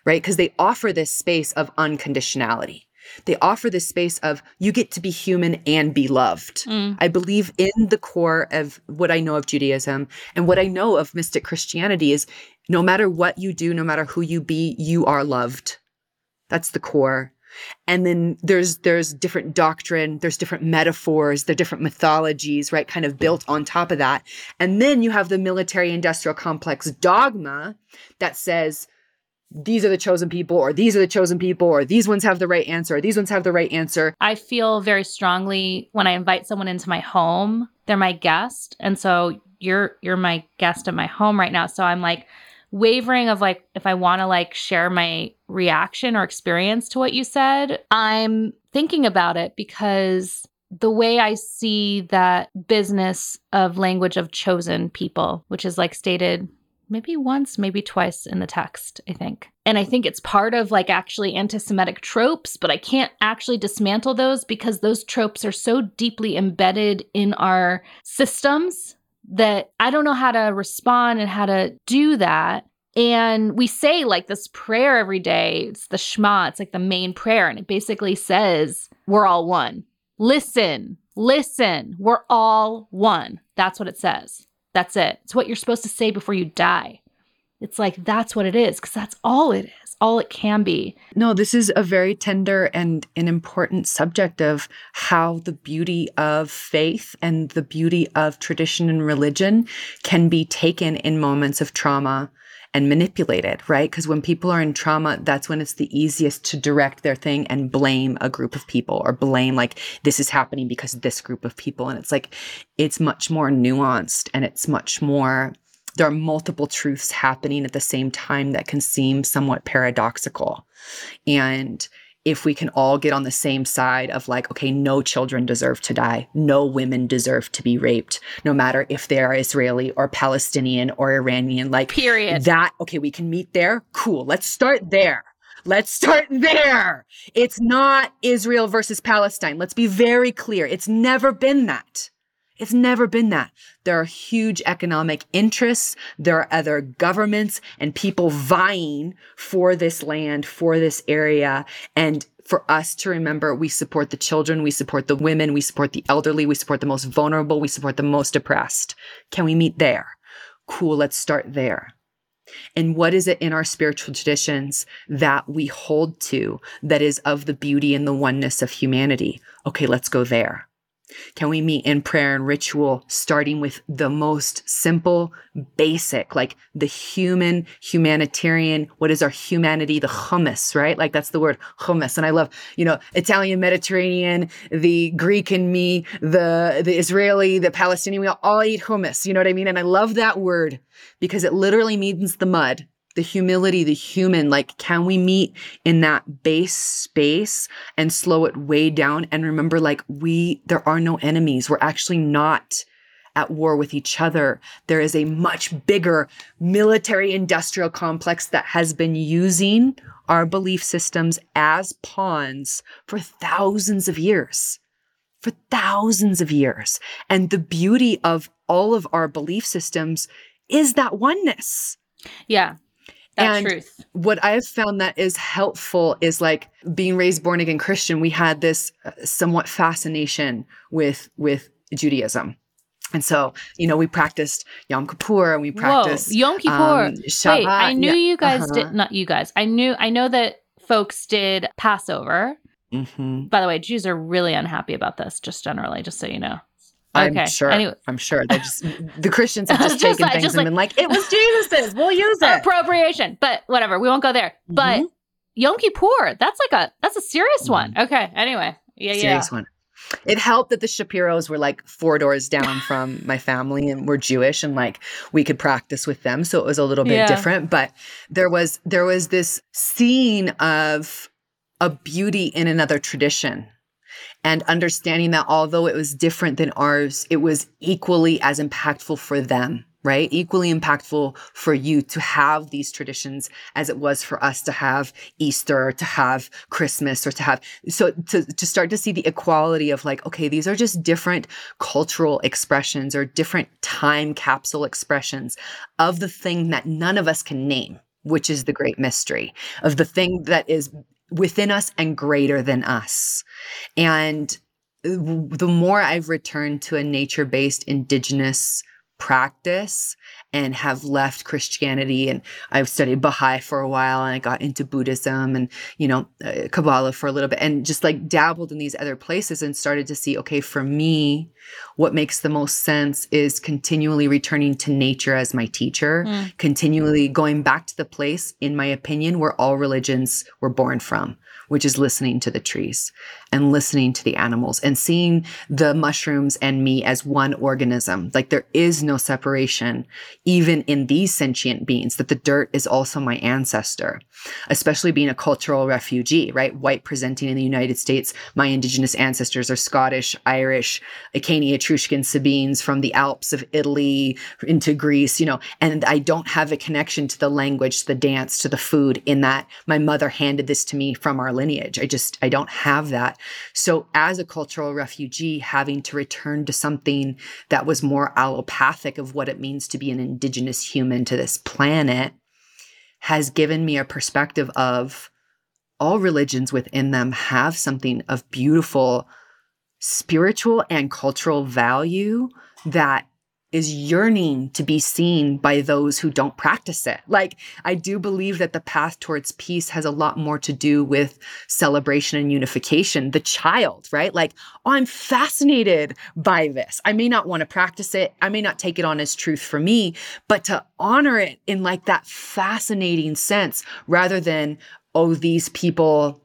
Speaker 2: right? Because they offer this space of unconditionality. they offer this space of you get to be human and be loved.
Speaker 1: Mm.
Speaker 2: I believe in the core of what I know of Judaism and what I know of mystic Christianity is no matter what you do, no matter who you be, you are loved. That's the core. And then there's there's different doctrine, there's different metaphors, there are different mythologies, right? Kind of built on top of that. And then you have the military industrial complex dogma that says these are the chosen people, or these are the chosen people, or these ones have the right answer, or these ones have the right answer.
Speaker 1: I feel very strongly when I invite someone into my home, they're my guest. And so you're you're my guest at my home right now. So I'm like wavering of like if I want to like share my reaction or experience to what you said. I'm thinking about it because the way I see that business of language of chosen people, which is like stated maybe once, maybe twice in the text, I think. And I think it's part of like actually anti Semitic tropes, but I can't actually dismantle those because those tropes are so deeply embedded in our systems that I don't know how to respond and how to do that. And we say like this prayer every day. It's the Shema, it's like the main prayer. And it basically says, We're all one. Listen, listen, we're all one. That's what it says. That's it. It's what you're supposed to say before you die. It's like that's what it is because that's all it is, all it can be.
Speaker 2: No, this is a very tender and an important subject of how the beauty of faith and the beauty of tradition and religion can be taken in moments of trauma and manipulated, right? Because when people are in trauma, that's when it's the easiest to direct their thing and blame a group of people or blame, like, this is happening because this group of people. And it's like, it's much more nuanced and it's much more, there are multiple truths happening at the same time that can seem somewhat paradoxical. And if we can all get on the same side of like, okay, no children deserve to die, no women deserve to be raped, no matter if they're Israeli or Palestinian or Iranian, like,
Speaker 1: period.
Speaker 2: That, okay, we can meet there. Cool. Let's start there. Let's start there. It's not Israel versus Palestine. Let's be very clear. It's never been that. It's never been that. There are huge economic interests. There are other governments and people vying for this land, for this area. And for us to remember, we support the children, we support the women, we support the elderly, we support the most vulnerable, we support the most oppressed. Can we meet there? Cool, let's start there. And what is it in our spiritual traditions that we hold to that is of the beauty and the oneness of humanity? Okay, let's go there. Can we meet in prayer and ritual, starting with the most simple, basic, like the human, humanitarian, what is our humanity? The hummus, right? Like that's the word hummus. And I love, you know, Italian, Mediterranean, the Greek in me, the, the Israeli, the Palestinian, we all eat hummus. You know what I mean? And I love that word because it literally means the mud the humility, the human, like, can we meet in that base space and slow it way down? And remember, like, we, there are no enemies. We're actually not at war with each other. There is a much bigger military industrial complex that has been using our belief systems as pawns for thousands of years. For thousands of years. And the beauty of all of our belief systems is that oneness.
Speaker 1: Yeah. That
Speaker 2: and
Speaker 1: truth.
Speaker 2: what I've found that is helpful is like being raised born again Christian. We had this uh, somewhat fascination with with Judaism. And so, you know, we practiced Yom Kippur and we practiced
Speaker 1: Whoa, Yom Kippur.
Speaker 2: Um,
Speaker 1: Wait, I knew
Speaker 2: yeah,
Speaker 1: you guys
Speaker 2: uh-huh.
Speaker 1: did not you guys. I knew I know that folks did Passover.
Speaker 2: Mm-hmm.
Speaker 1: By the way, Jews are really unhappy about this, just generally, just so you know.
Speaker 2: I'm
Speaker 1: Okay,
Speaker 2: sure.
Speaker 1: anyway.
Speaker 2: I'm sure. They just the Christians have just,
Speaker 1: Just
Speaker 2: taken
Speaker 1: like-
Speaker 2: things
Speaker 1: just
Speaker 2: and
Speaker 1: like-
Speaker 2: been like, it was Jesus's. We'll use it.
Speaker 1: Appropriation. But whatever, we won't go there. But
Speaker 2: Mhm.
Speaker 1: Yom Kippur, that's like a that's a serious one. Okay. Anyway. Yeah, yeah.
Speaker 2: serious one. It helped that the Shapiros were like four doors down from my family and were Jewish and like we could practice with them. So it was a little bit
Speaker 1: Yeah.
Speaker 2: different. But there was there was this scene of a beauty in another tradition and understanding that although it was different than ours, it was equally as impactful for them, right? Equally impactful for you to have these traditions as it was for us to have Easter, to have Christmas, or to have, so to, to start to see the equality of like, okay, these are just different cultural expressions or different time capsule expressions of the thing that none of us can name, which is the great mystery of the thing that is within us and greater than us. And uh, the more I've returned to a nature based indigenous practice and have left Christianity and I've studied Baha'i for a while and I got into Buddhism and you know uh, Kabbalah for a little bit and just like dabbled in these other places and started to see okay for me what makes the most sense is continually returning to nature as my teacher mm. continually going back to the place in my opinion where all religions were born from which is listening to the trees and listening to the animals and seeing the mushrooms and me as one organism. Like there is no separation, even in these sentient beings, that the dirt is also my ancestor, especially being a cultural refugee, right? White presenting in the United States. My indigenous ancestors are Scottish, Irish, Iceni, Etruscan, Sabines from the Alps of Italy into Greece, you know, and I don't have a connection to the language, to the dance, to the food in that my mother handed this to me from our lineage. I just, I don't have that. So as a cultural refugee, having to return to something that was more allopathic of what it means to be an indigenous human to this planet has given me a perspective of all religions within them have something of beautiful spiritual and cultural value that is yearning to be seen by those who don't practice it. Like, I do believe that the path towards peace has a lot more to do with celebration and unification. The child, right? Like, oh, I'm fascinated by this. I may not want to practice it. I may not take it on as truth for me, but to honor it in like that fascinating sense rather than, oh, these people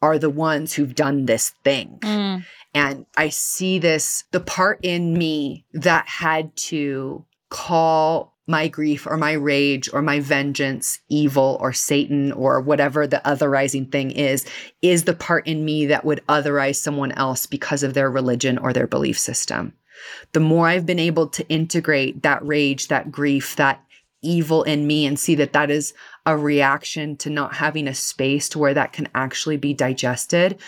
Speaker 2: are the ones who've done this thing. Mm. And I see this, the part in me that had to call my grief or my rage or my vengeance evil or Satan or whatever the otherizing thing is, is the part in me that would otherize someone else because of their religion or their belief system. The more I've been able to integrate that rage, that grief, that evil in me and see that that is a reaction to not having a space to where that can actually be digested,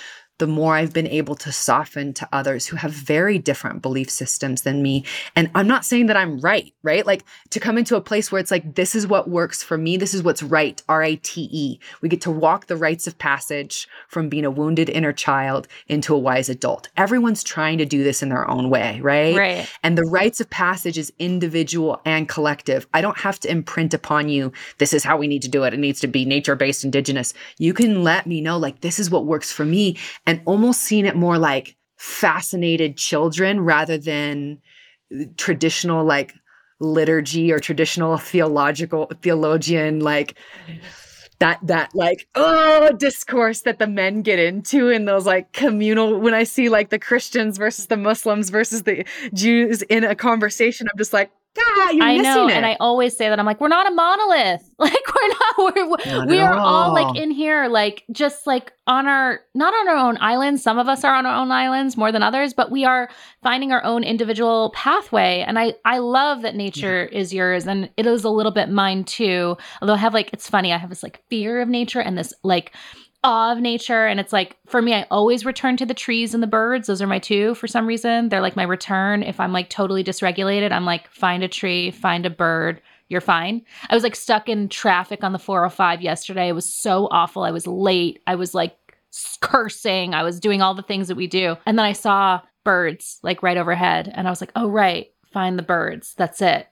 Speaker 2: the more I've been able to soften to others who have very different belief systems than me. And I'm not saying that I'm right, right? Like to come into a place where it's like, this is what works for me. This is what's right. R I T E. We get to walk the rites of passage from being a wounded inner child into a wise adult. Everyone's trying to do this in their own way, right?
Speaker 1: Right.
Speaker 2: And the rites of passage is individual and collective. I don't have to imprint upon you, this is how we need to do it. It needs to be nature based, indigenous. You can let me know, like, this is what works for me and almost seeing it more like fascinated children rather than traditional like liturgy or traditional theological theologian like that that like oh discourse that the men get into in those like communal when i see like the christians versus the muslims versus the jews in a conversation i'm just like God, you're I know,
Speaker 1: it. and I always say that I'm like, we're not a monolith. Like we're not. We're not we are all. all like in here, like just like on our not on our own islands. Some of us are on our own islands more than others, but we are finding our own individual pathway. And I I love that nature yeah. is yours, and it is a little bit mine too. Although I have like it's funny, I have this like fear of nature and this like awe of nature. And it's like, for me, I always return to the trees and the birds. Those are my two for some reason. They're like my return. If I'm like totally dysregulated, I'm like, find a tree, find a bird. You're fine. I was like stuck in traffic on the 405 yesterday. It was so awful. I was late. I was like cursing. I was doing all the things that we do. And then I saw birds like right overhead. And I was like, oh, right. Find the birds. That's it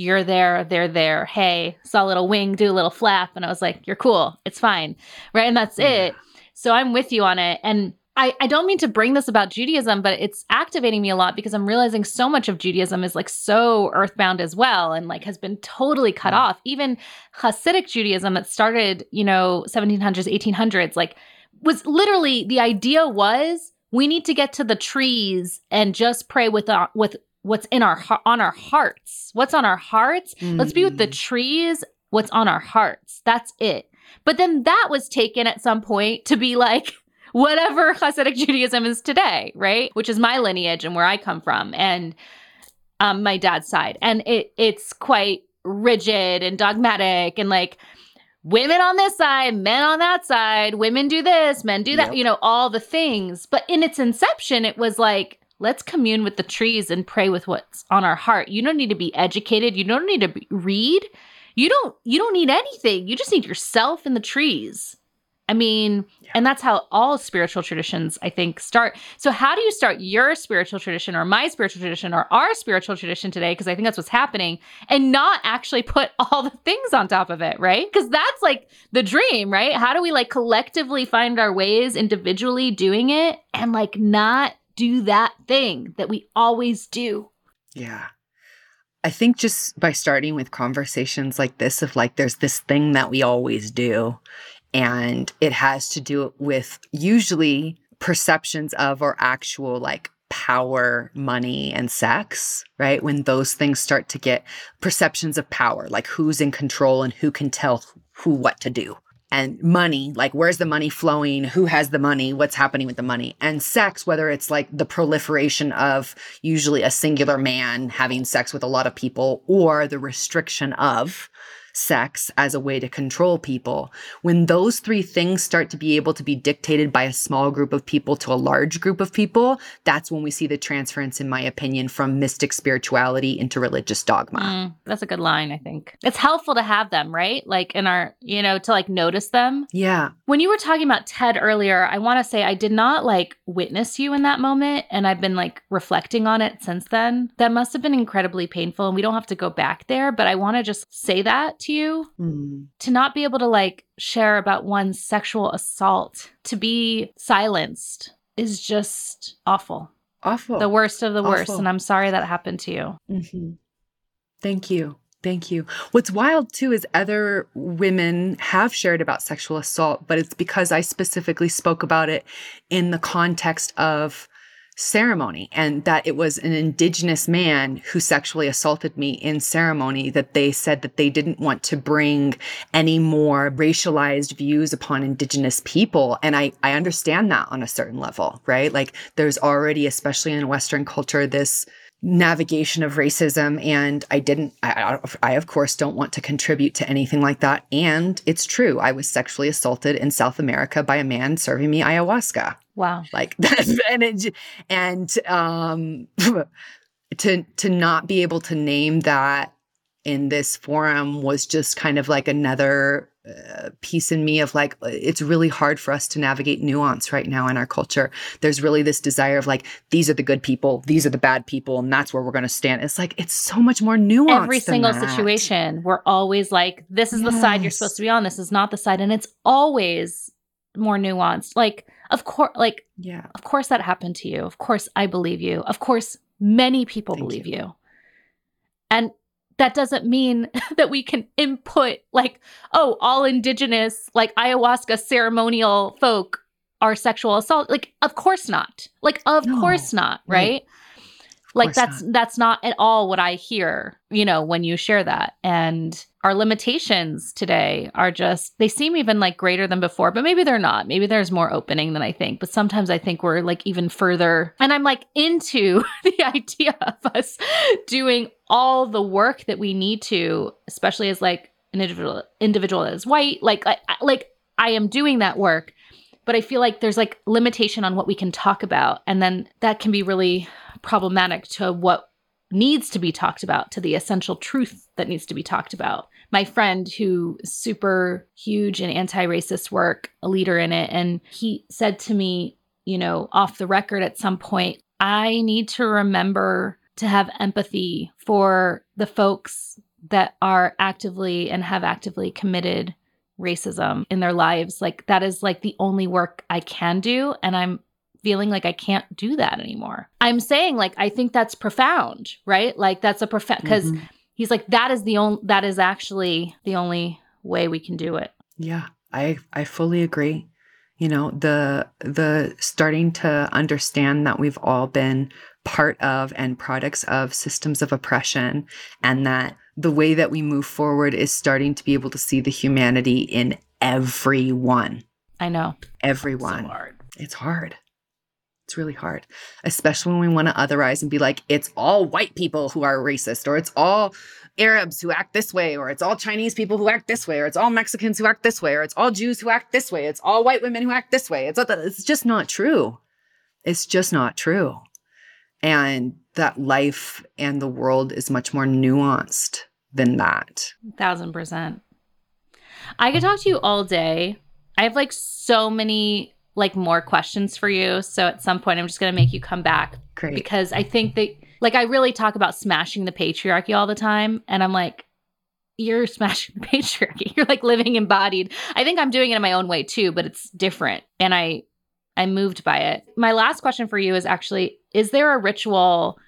Speaker 1: you're there, they're there. Hey, saw a little wing, do a little flap. And I was like, you're cool. It's fine. Right. And that's yeah. it. So I'm with you on it. And I, I don't mean to bring this about Judaism, but it's activating me a lot because I'm realizing so much of Judaism is like so earthbound as well and like has been totally cut yeah. off. Even Hasidic Judaism that started, you know, 1700s, 1800s, like was literally the idea was we need to get to the trees and just pray with uh, with what's in our on our hearts. What's on our hearts? Mm-hmm. Let's be with the mm. trees. What's on our hearts? That's it. But then that was taken at some point to be like whatever Hasidic Judaism is today, right? Which is my lineage and where I come from and um, my dad's side. And it it's quite rigid and dogmatic and like women on this side, men on that side, women do this, men do that, yep. you know, all the things. But in its inception, it was like let's commune with the trees and pray with what's on our heart. You don't need to be educated. You don't need to be, read. You don't you don't need anything. You just need yourself and the trees. I mean, yeah. and that's how all spiritual traditions, I think, start. So, how do you start your spiritual tradition or my spiritual tradition or our spiritual tradition today? Because I think that's what's happening, and not actually put all the things on top of it, right? Because that's like the dream, right? How do we like collectively find our ways individually doing it and like not do that thing that we always do?
Speaker 2: Yeah. I think just by starting with conversations like this, of like, there's this thing that we always do, and it has to do with usually perceptions of or actual like power, money, and sex, right? When those things start to get perceptions of power, like who's in control and who can tell who what to do and money like where's the money flowing? Who has the money? What's happening with the money? And sex whether it's like the proliferation of usually a singular man having sex with a lot of people or the restriction of sex as a way to control people, when those three things start to be able to be dictated by a small group of people to a large group of people, that's when we see the transference, in my opinion, from mystic spirituality into religious dogma. Mm,
Speaker 1: that's a good line, I think. It's helpful to have them, right? Like in our, you know, to like notice them.
Speaker 2: Yeah.
Speaker 1: When you were talking about Ted earlier, I want to say I did not like witness you in that moment. And I've been like reflecting on it since then. That must have been incredibly painful. And we don't have to go back there, but I want to just say that to you mm. to not be able to like share about one's sexual assault, to be silenced is just awful.
Speaker 2: Awful.
Speaker 1: The worst of the awful. worst. And I'm sorry that happened to you.
Speaker 2: Mm-hmm. Thank you. Thank you. What's wild too is other women have shared about sexual assault, but it's because I specifically spoke about it in the context of ceremony and that it was an indigenous man who sexually assaulted me in ceremony that they said that they didn't want to bring any more racialized views upon indigenous people. And i i understand that on a certain level right? Like there's already especially in western culture this navigation of racism and i didn't I, I of course don't want to contribute to anything like that and it's true i was sexually assaulted in south america by a man serving me ayahuasca
Speaker 1: Wow.
Speaker 2: Like that's and it, and um to to not be able to name that in this forum was just kind of like another uh, piece in me of like it's really hard for us to navigate nuance right now in our culture there's really this desire of like these are the good people these are the bad people and that's where we're going to stand it's like it's so much more nuanced
Speaker 1: every single
Speaker 2: that.
Speaker 1: situation we're always like this is yes. the side you're supposed to be on this is not the side and it's always more nuanced like of course, like,
Speaker 2: yeah,
Speaker 1: of course that happened to you. Of course I believe you. Of course many people Thank believe you. you. And that doesn't mean that we can input like, oh, all indigenous, like ayahuasca ceremonial folk are sexual assault. Like, of course not. Like, of no. course not, right? right like that's not. that's not at all what i hear you know when you share that. And our limitations today are just they seem even like greater than before but maybe they're not. Maybe there's more opening than i think. But sometimes i think we're like even further. And i'm like into the idea of us doing all the work that we need to especially as like an individual individual that is white. Like I, like i am doing that work but I feel like there's like limitation on what we can talk about. And then that can be really problematic to what needs to be talked about, to the essential truth that needs to be talked about. My friend, who super huge in anti racist work, a leader in it, and he said to me, you know, off the record at some point, I need to remember to have empathy for the folks that are actively and have actively committed racism in their lives. Like, that is like the only work I can do. And I'm feeling like I can't do that anymore. I'm saying like I think that's profound, right? Like that's a profound because mm-hmm. he's like that is the only that is actually the only way we can do it.
Speaker 2: Yeah, I I fully agree. You know, the the starting to understand that we've all been part of and products of systems of oppression and that the way that we move forward is starting to be able to see the humanity in everyone.
Speaker 1: I know.
Speaker 2: Everyone. So it's hard. It's really hard, especially when we want to otherize and be like, it's all white people who are racist, or it's all Arabs who act this way, or it's all Chinese people who act this way, or it's all Mexicans who act this way, or it's all Jews who act this way, it's all white women who act this way. It's, it's just not true. It's just not true. And that life and the world is much more nuanced than that.
Speaker 1: Thousand percent. I could talk to you all day I have like so many like more questions for you. So at some point I'm just going to make you come back
Speaker 2: Great.
Speaker 1: because I think that like I really talk about smashing the patriarchy all the time and I'm like you're smashing the patriarchy. You're like living embodied. I think I'm doing it in my own way too, but it's different and I I'm moved by it. My last question for you is actually is there a ritual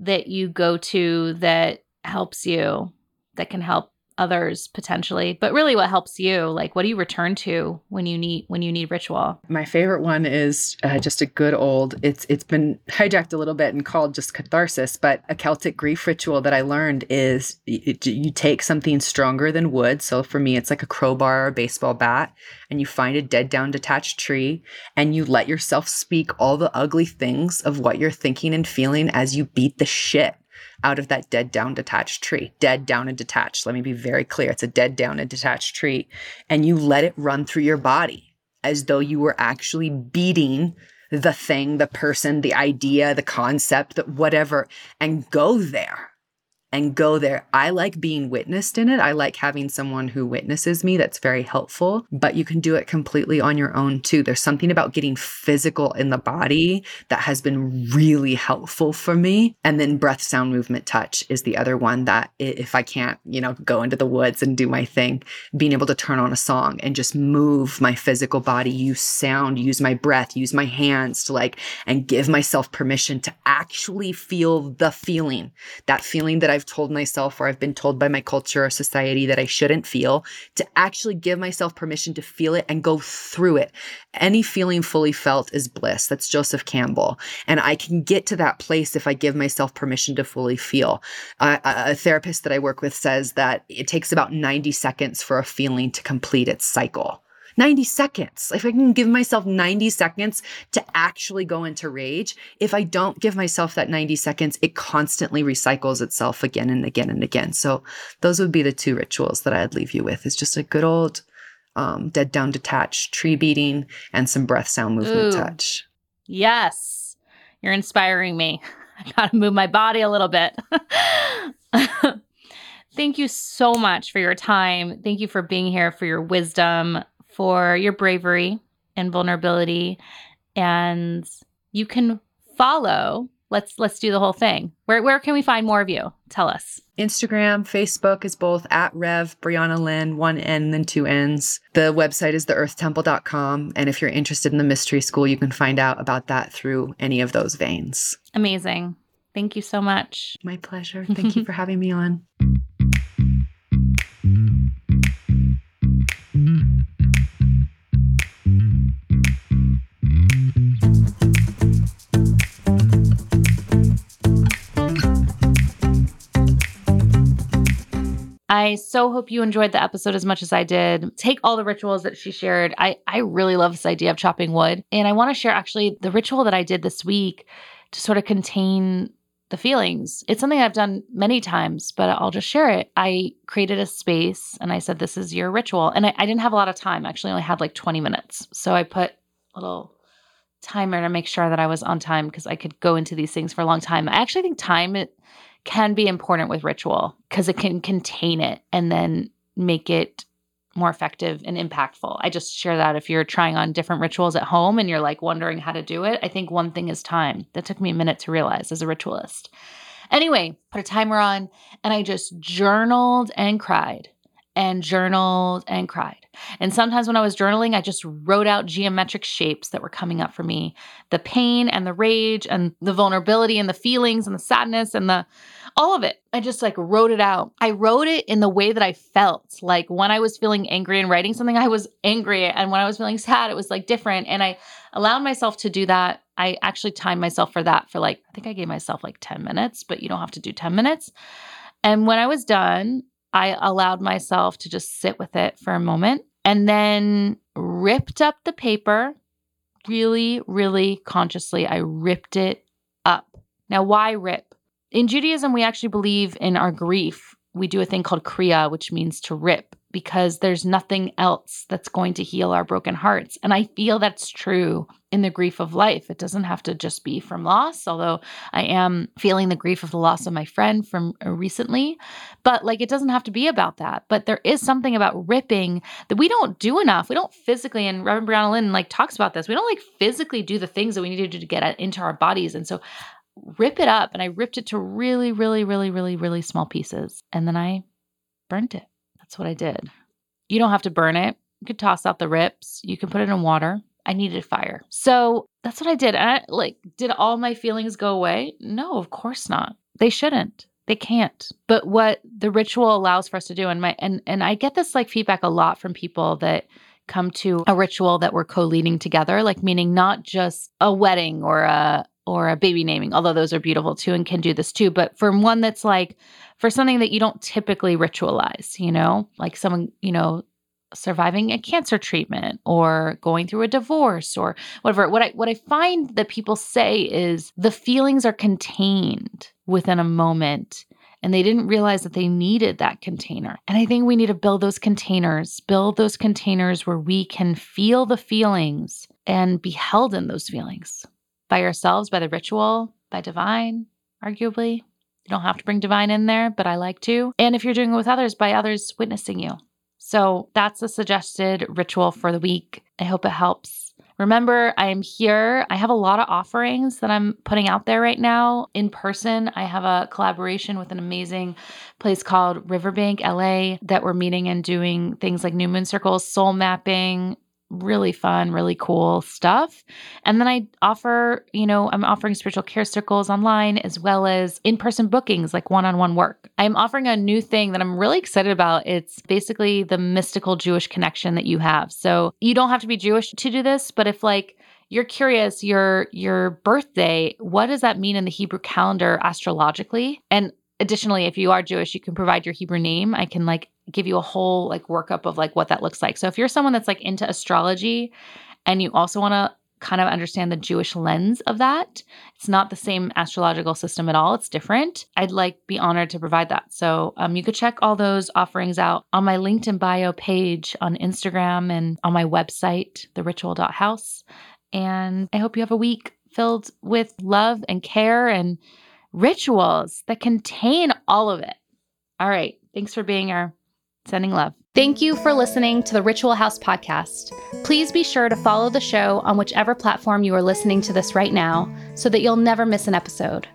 Speaker 1: that you go to that helps you that can help others potentially but really what helps you like what do you return to when you need when you need ritual?
Speaker 2: My favorite one is uh, just a good old it's it's been hijacked a little bit and called just catharsis but a celtic grief ritual that i learned is it, you take something stronger than wood. So for me it's like a crowbar or a baseball bat and you find a dead down detached tree and you let yourself speak all the ugly things of what you're thinking and feeling as you beat the shit out of that dead down detached tree. Dead down and detached. Let me be very clear. It's a dead down and detached tree. And you let it run through your body as though you were actually beating the thing, the person, the idea, the concept, that whatever, and go there and go there. I like being witnessed in it. I like having someone who witnesses me that's very helpful, but you can do it completely on your own too. There's something about getting physical in the body that has been really helpful for me. And then breath, sound, movement, touch is the other one that if I can't, you know, go into the woods and do my thing, being able to turn on a song and just move my physical body, use sound, use my breath, use my hands to like, and give myself permission to actually feel the feeling, that feeling that I've I've told myself or I've been told by my culture or society that I shouldn't feel, to actually give myself permission to feel it and go through it. Any feeling fully felt is bliss. That's Joseph Campbell. And I can get to that place if I give myself permission to fully feel. Uh, a therapist that I work with says that it takes about 90 seconds for a feeling to complete its cycle. 90 seconds. If I can give myself 90 seconds to actually go into rage, if I don't give myself that 90 seconds, it constantly recycles itself again and again and again. So those would be the two rituals that I'd leave you with. It's just a good old um, dead down detached tree beating and some breath sound movement Ooh. touch.
Speaker 1: Yes. You're inspiring me. I got to move my body a little bit. Thank you so much for your time. Thank you for being here, for your wisdom, for your bravery and vulnerability. And you can follow. Let's let's do the whole thing. Where where can we find more of you? Tell us.
Speaker 2: Instagram, Facebook is both at Rev Briana Lynn, one N then two N's. The website is theearthtemple.com. And if you're interested in the mystery school, you can find out about that through any of those veins.
Speaker 1: Amazing. Thank you so much.
Speaker 2: My pleasure. Thank you for having me on.
Speaker 1: I so hope you enjoyed the episode as much as I did. Take all the rituals that she shared. I, I really love this idea of chopping wood. And I want to share actually the ritual that I did this week to sort of contain the feelings. It's something I've done many times, but I'll just share it. I created a space and I said, This is your ritual. And I, I didn't have a lot of time. I actually only had like 20 minutes. So I put a little timer to make sure that I was on time because I could go into these things for a long time. I actually think time it can be important with ritual because it can contain it and then make it more effective and impactful. I just share that if you're trying on different rituals at home and you're like wondering how to do it, I think one thing is time. That took me a minute to realize as a ritualist. Anyway, put a timer on and I just journaled and cried and journaled and cried. And sometimes when I was journaling, I just wrote out geometric shapes that were coming up for me the pain and the rage and the vulnerability and the feelings and the sadness and the all of it. I just like wrote it out. I wrote it in the way that I felt. Like when I was feeling angry and writing something, I was angry. And when I was feeling sad, it was like different. And I allowed myself to do that. I actually timed myself for that for like, I think I gave myself like 10 minutes, but you don't have to do 10 minutes. And when I was done, I allowed myself to just sit with it for a moment and then ripped up the paper really, really consciously. I ripped it up. Now, why rip? In Judaism, we actually believe in our grief. We do a thing called kriya, which means to rip because there's nothing else that's going to heal our broken hearts. And I feel that's true in the grief of life. It doesn't have to just be from loss, although I am feeling the grief of the loss of my friend from uh, recently. But like, it doesn't have to be about that. But there is something about ripping that we don't do enough. We don't physically, and Reverend Briana Lynn like talks about this. We don't like physically do the things that we need to do to get into our bodies. And so rip it up. And I ripped it to really, really, really, really, really small pieces. And then I burnt it. That's what I did. You don't have to burn it. You could toss out the rips. You can put it in water. I needed fire. So that's what I did. And I, like, did all my feelings go away? No, of course not. They shouldn't. They can't. But what the ritual allows for us to do, and my and and I get this like feedback a lot from people that come to a ritual that we're co-leading together, like meaning not just a wedding or a or a baby naming, although those are beautiful too and can do this too. But for one that's like for something that you don't typically ritualize, you know, like someone, you know, surviving a cancer treatment or going through a divorce or whatever. What I what I find that people say is the feelings are contained within a moment and they didn't realize that they needed that container. And I think we need to build those containers, build those containers where we can feel the feelings and be held in those feelings by ourselves, by the ritual, by divine, arguably. You don't have to bring divine in there, but I like to. And if you're doing it with others, by others witnessing you. So that's a suggested ritual for the week. I hope it helps. Remember, I am here. I have a lot of offerings that I'm putting out there right now in person. I have a collaboration with an amazing place called Riverbank LA that we're meeting and doing things like new moon circles, soul mapping, really fun, really cool stuff. And then I offer, you know, I'm offering spiritual care circles online as well as in person bookings, like one on one work. I'm offering a new thing that I'm really excited about. It's basically the mystical Jewish connection that you have. So you don't have to be Jewish to do this, but if like, you're curious your your birthday what does that mean in the hebrew calendar astrologically and additionally if you are jewish you can provide your hebrew name i can like give you a whole like workup of like what that looks like. So if you're someone that's like into astrology and you also want to kind of understand the Jewish lens of that, it's not the same astrological system at all. It's different. I'd like be honored to provide that. So um, you could check all those offerings out on my LinkedIn bio page on Instagram and on my website, theritual.house. And I hope you have a week filled with love and care and rituals that contain all of it. All right. Thanks for being here. Sending love. Thank you for listening to the Ritual House podcast. Please be sure to follow the show on whichever platform you are listening to this right now so that you'll never miss an episode.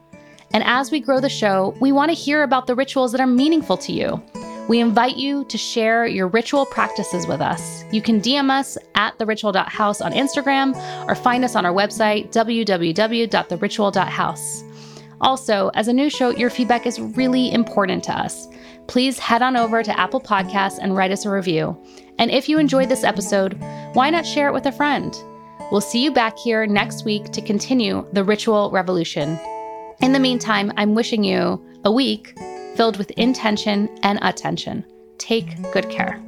Speaker 1: And as we grow the show, we want to hear about the rituals that are meaningful to you. We invite you to share your ritual practices with us. You can DM us at theritual.house on Instagram or find us on our website, www.theritual.house. Also, as a new show, your feedback is really important to us please head on over to Apple Podcasts and write us a review. And if you enjoyed this episode, why not share it with a friend? We'll see you back here next week to continue the ritual revolution. In the meantime, I'm wishing you a week filled with intention and attention. Take good care.